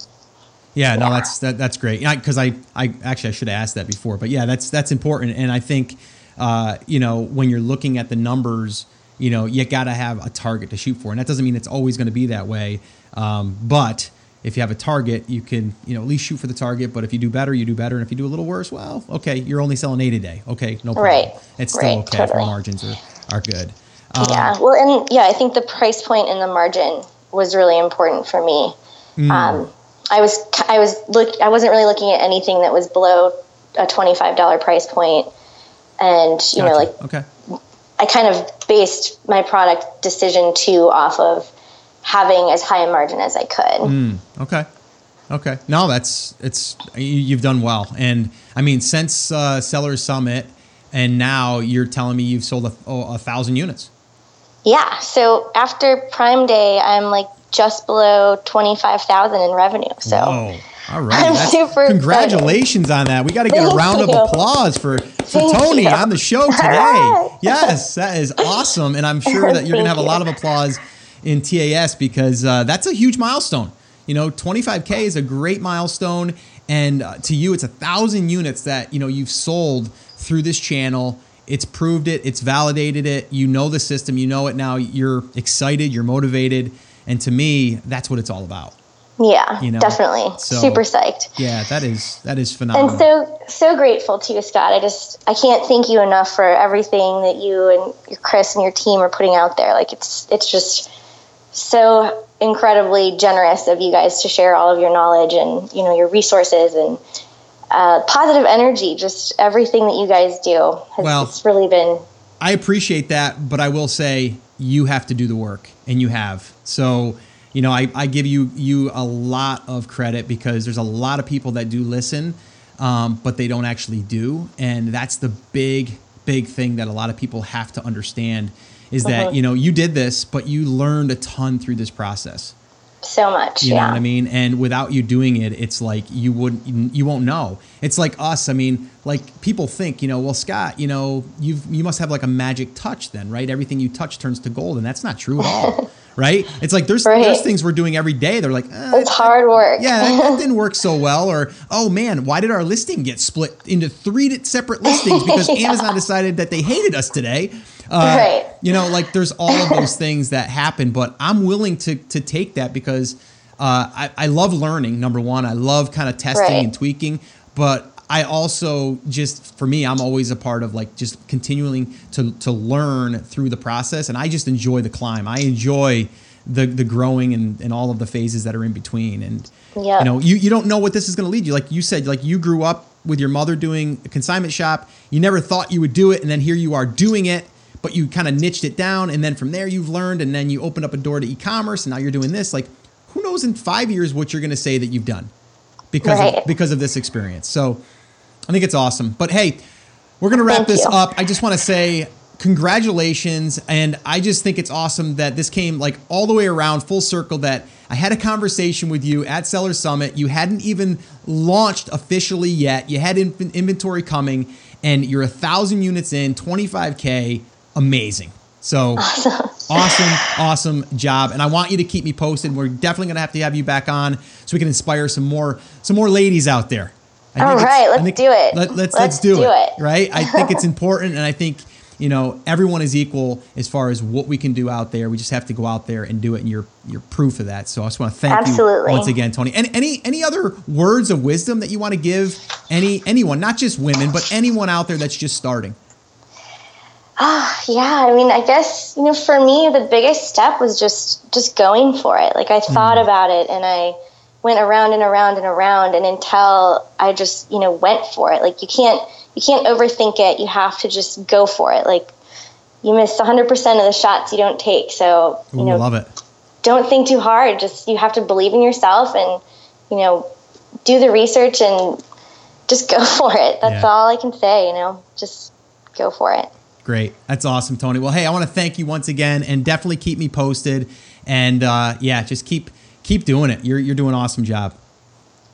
Yeah, yeah. no that's that, that's great. Because I, I actually i should have asked that before but yeah that's that's important. And i think uh, you know when you're looking at the numbers you know you got to have a target to shoot for. And that doesn't mean it's always going to be that way um, but if you have a target, you can you know at least shoot for the target. But if you do better, you do better. And if you do a little worse, well, okay, you're only selling eight a day. Okay, no problem. Right. It's still right, okay totally. if your margins are are good. Um, yeah. Well, and yeah, I think the price point and the margin was really important for me. Mm. Um, I was I was look I wasn't really looking at anything that was below a twenty five dollar price point, and you gotcha. know like okay. I kind of based my product decision too off of having as high a margin as I could. Mm, okay. Okay. No, that's it's you've done well, and I mean since uh, Sellers Summit, and now you're telling me you've sold a, oh, a thousand units. Yeah. So after Prime Day, I'm like just below twenty five thousand in revenue. So. Whoa. All right. I'm super congratulations excited. on that. We got to get Thank a round you. of applause for, for Tony you. on the show today. yes, that is awesome. And I'm sure that you're going to have a lot of applause in TAS because uh, that's a huge milestone. You know, 25K is a great milestone. And uh, to you, it's a thousand units that, you know, you've sold through this channel. It's proved it, it's validated it. You know the system, you know it now. You're excited, you're motivated. And to me, that's what it's all about. Yeah, you know? definitely. So, Super psyched. Yeah, that is that is phenomenal. And so so grateful to you, Scott. I just I can't thank you enough for everything that you and your Chris and your team are putting out there. Like it's it's just so incredibly generous of you guys to share all of your knowledge and you know your resources and uh, positive energy. Just everything that you guys do has well, it's really been. I appreciate that, but I will say you have to do the work, and you have. So you know, I, I give you you a lot of credit because there's a lot of people that do listen, um, but they don't actually do, and that's the big big thing that a lot of people have to understand is that uh-huh. you know you did this, but you learned a ton through this process. So much, you yeah. know what I mean. And without you doing it, it's like you wouldn't, you won't know. It's like us. I mean, like people think, you know, well, Scott, you know, you've you must have like a magic touch, then, right? Everything you touch turns to gold, and that's not true at all. right? It's like there's right. there's things we're doing every day. They're like, eh, it's hard work. yeah, that, didn't work so well. Or oh man, why did our listing get split into three separate listings because yeah. Amazon decided that they hated us today? Uh, right. You know, like there's all of those things that happen, but I'm willing to to take that because uh, I, I love learning. Number one, I love kind of testing right. and tweaking, but I also just for me, I'm always a part of like just continuing to to learn through the process, and I just enjoy the climb. I enjoy the the growing and, and all of the phases that are in between. And yeah. you know, you, you don't know what this is going to lead you. Like you said, like you grew up with your mother doing a consignment shop. You never thought you would do it, and then here you are doing it. But you kind of niched it down, and then from there you've learned, and then you opened up a door to e-commerce, and now you're doing this. Like, who knows in five years what you're going to say that you've done because right. of, because of this experience. So, I think it's awesome. But hey, we're going to wrap Thank this you. up. I just want to say congratulations. And I just think it's awesome that this came like all the way around full circle that I had a conversation with you at Seller Summit. You hadn't even launched officially yet. You had in- inventory coming and you're a thousand units in, 25K. Amazing. So awesome. awesome, awesome job. And I want you to keep me posted. We're definitely going to have to have you back on so we can inspire some more, some more ladies out there. All right, let's think, do it. Let, us let's, let's do, do it, it. Right. I think it's important. And I think you know, everyone is equal as far as what we can do out there. We just have to go out there and do it, and you're you're proof of that. So I just want to thank Absolutely. you once again, Tony. And any any other words of wisdom that you want to give any anyone, not just women, but anyone out there that's just starting? Ah, yeah. I mean, I guess you know, for me, the biggest step was just just going for it. Like I thought mm. about it, and I went around and around and around, and until I just you know went for it. Like you can't you can't overthink it. You have to just go for it. Like you miss 100% of the shots you don't take. So, you Ooh, know, love it. Don't think too hard. Just you have to believe in yourself and, you know, do the research and just go for it. That's yeah. all I can say, you know. Just go for it. Great. That's awesome, Tony. Well, hey, I want to thank you once again and definitely keep me posted and uh, yeah, just keep keep doing it. You're you're doing an awesome job.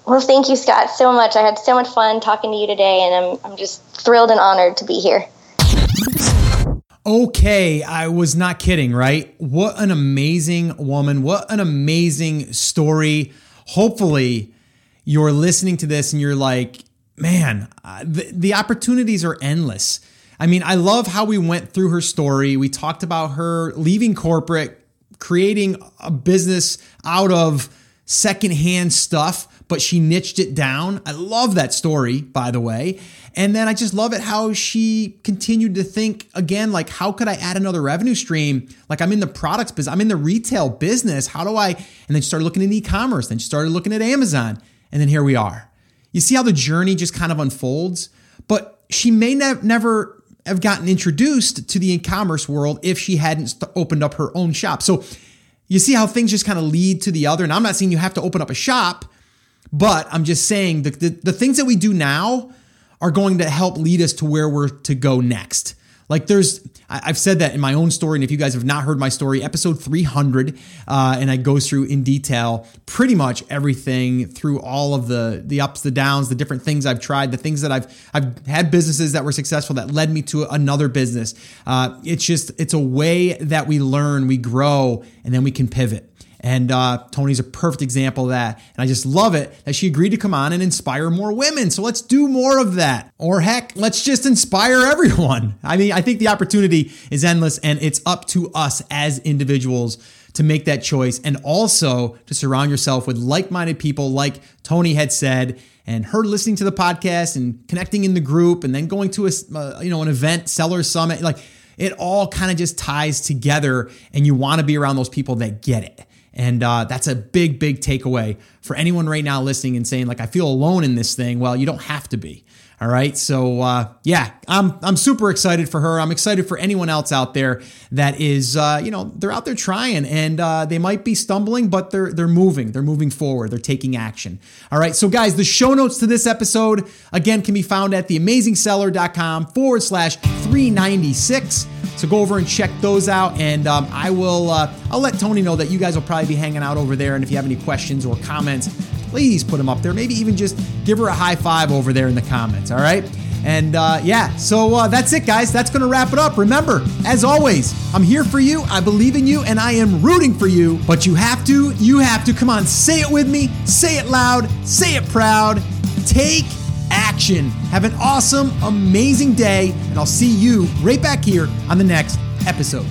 Well, thank you, Scott, so much. I had so much fun talking to you today, and I'm, I'm just thrilled and honored to be here. Okay, I was not kidding, right? What an amazing woman. What an amazing story. Hopefully, you're listening to this and you're like, man, the, the opportunities are endless. I mean, I love how we went through her story. We talked about her leaving corporate, creating a business out of secondhand stuff but she niched it down. I love that story, by the way. And then I just love it how she continued to think again, like, how could I add another revenue stream? Like, I'm in the products business, I'm in the retail business. How do I? And then she started looking at e commerce, then she started looking at Amazon. And then here we are. You see how the journey just kind of unfolds? But she may ne- never have gotten introduced to the e commerce world if she hadn't opened up her own shop. So you see how things just kind of lead to the other. And I'm not saying you have to open up a shop, but I'm just saying the, the, the things that we do now are going to help lead us to where we're to go next. Like there's, I've said that in my own story, and if you guys have not heard my story, episode 300, uh, and I go through in detail pretty much everything through all of the the ups, the downs, the different things I've tried, the things that I've I've had businesses that were successful that led me to another business. Uh, it's just it's a way that we learn, we grow, and then we can pivot. And uh, Tony's a perfect example of that. And I just love it that she agreed to come on and inspire more women. So let's do more of that. Or heck, let's just inspire everyone. I mean, I think the opportunity is endless and it's up to us as individuals to make that choice and also to surround yourself with like minded people, like Tony had said. And her listening to the podcast and connecting in the group and then going to a uh, you know an event, seller summit, like it all kind of just ties together and you want to be around those people that get it. And uh, that's a big, big takeaway for anyone right now listening and saying, like, I feel alone in this thing. Well, you don't have to be. All right. So uh, yeah, I'm I'm super excited for her. I'm excited for anyone else out there that is uh, you know they're out there trying and uh, they might be stumbling, but they're they're moving. They're moving forward. They're taking action. All right. So guys, the show notes to this episode again can be found at theamazingseller.com forward slash 396. So go over and check those out, and um, I will. Uh, I'll let Tony know that you guys will probably be hanging out over there, and if you have any questions or comments, please put them up there. Maybe even just give her a high five over there in the comments. All right. And uh, yeah, so uh, that's it, guys. That's going to wrap it up. Remember, as always, I'm here for you. I believe in you, and I am rooting for you. But you have to, you have to. Come on, say it with me. Say it loud. Say it proud. Take action. Have an awesome, amazing day, and I'll see you right back here on the next episode.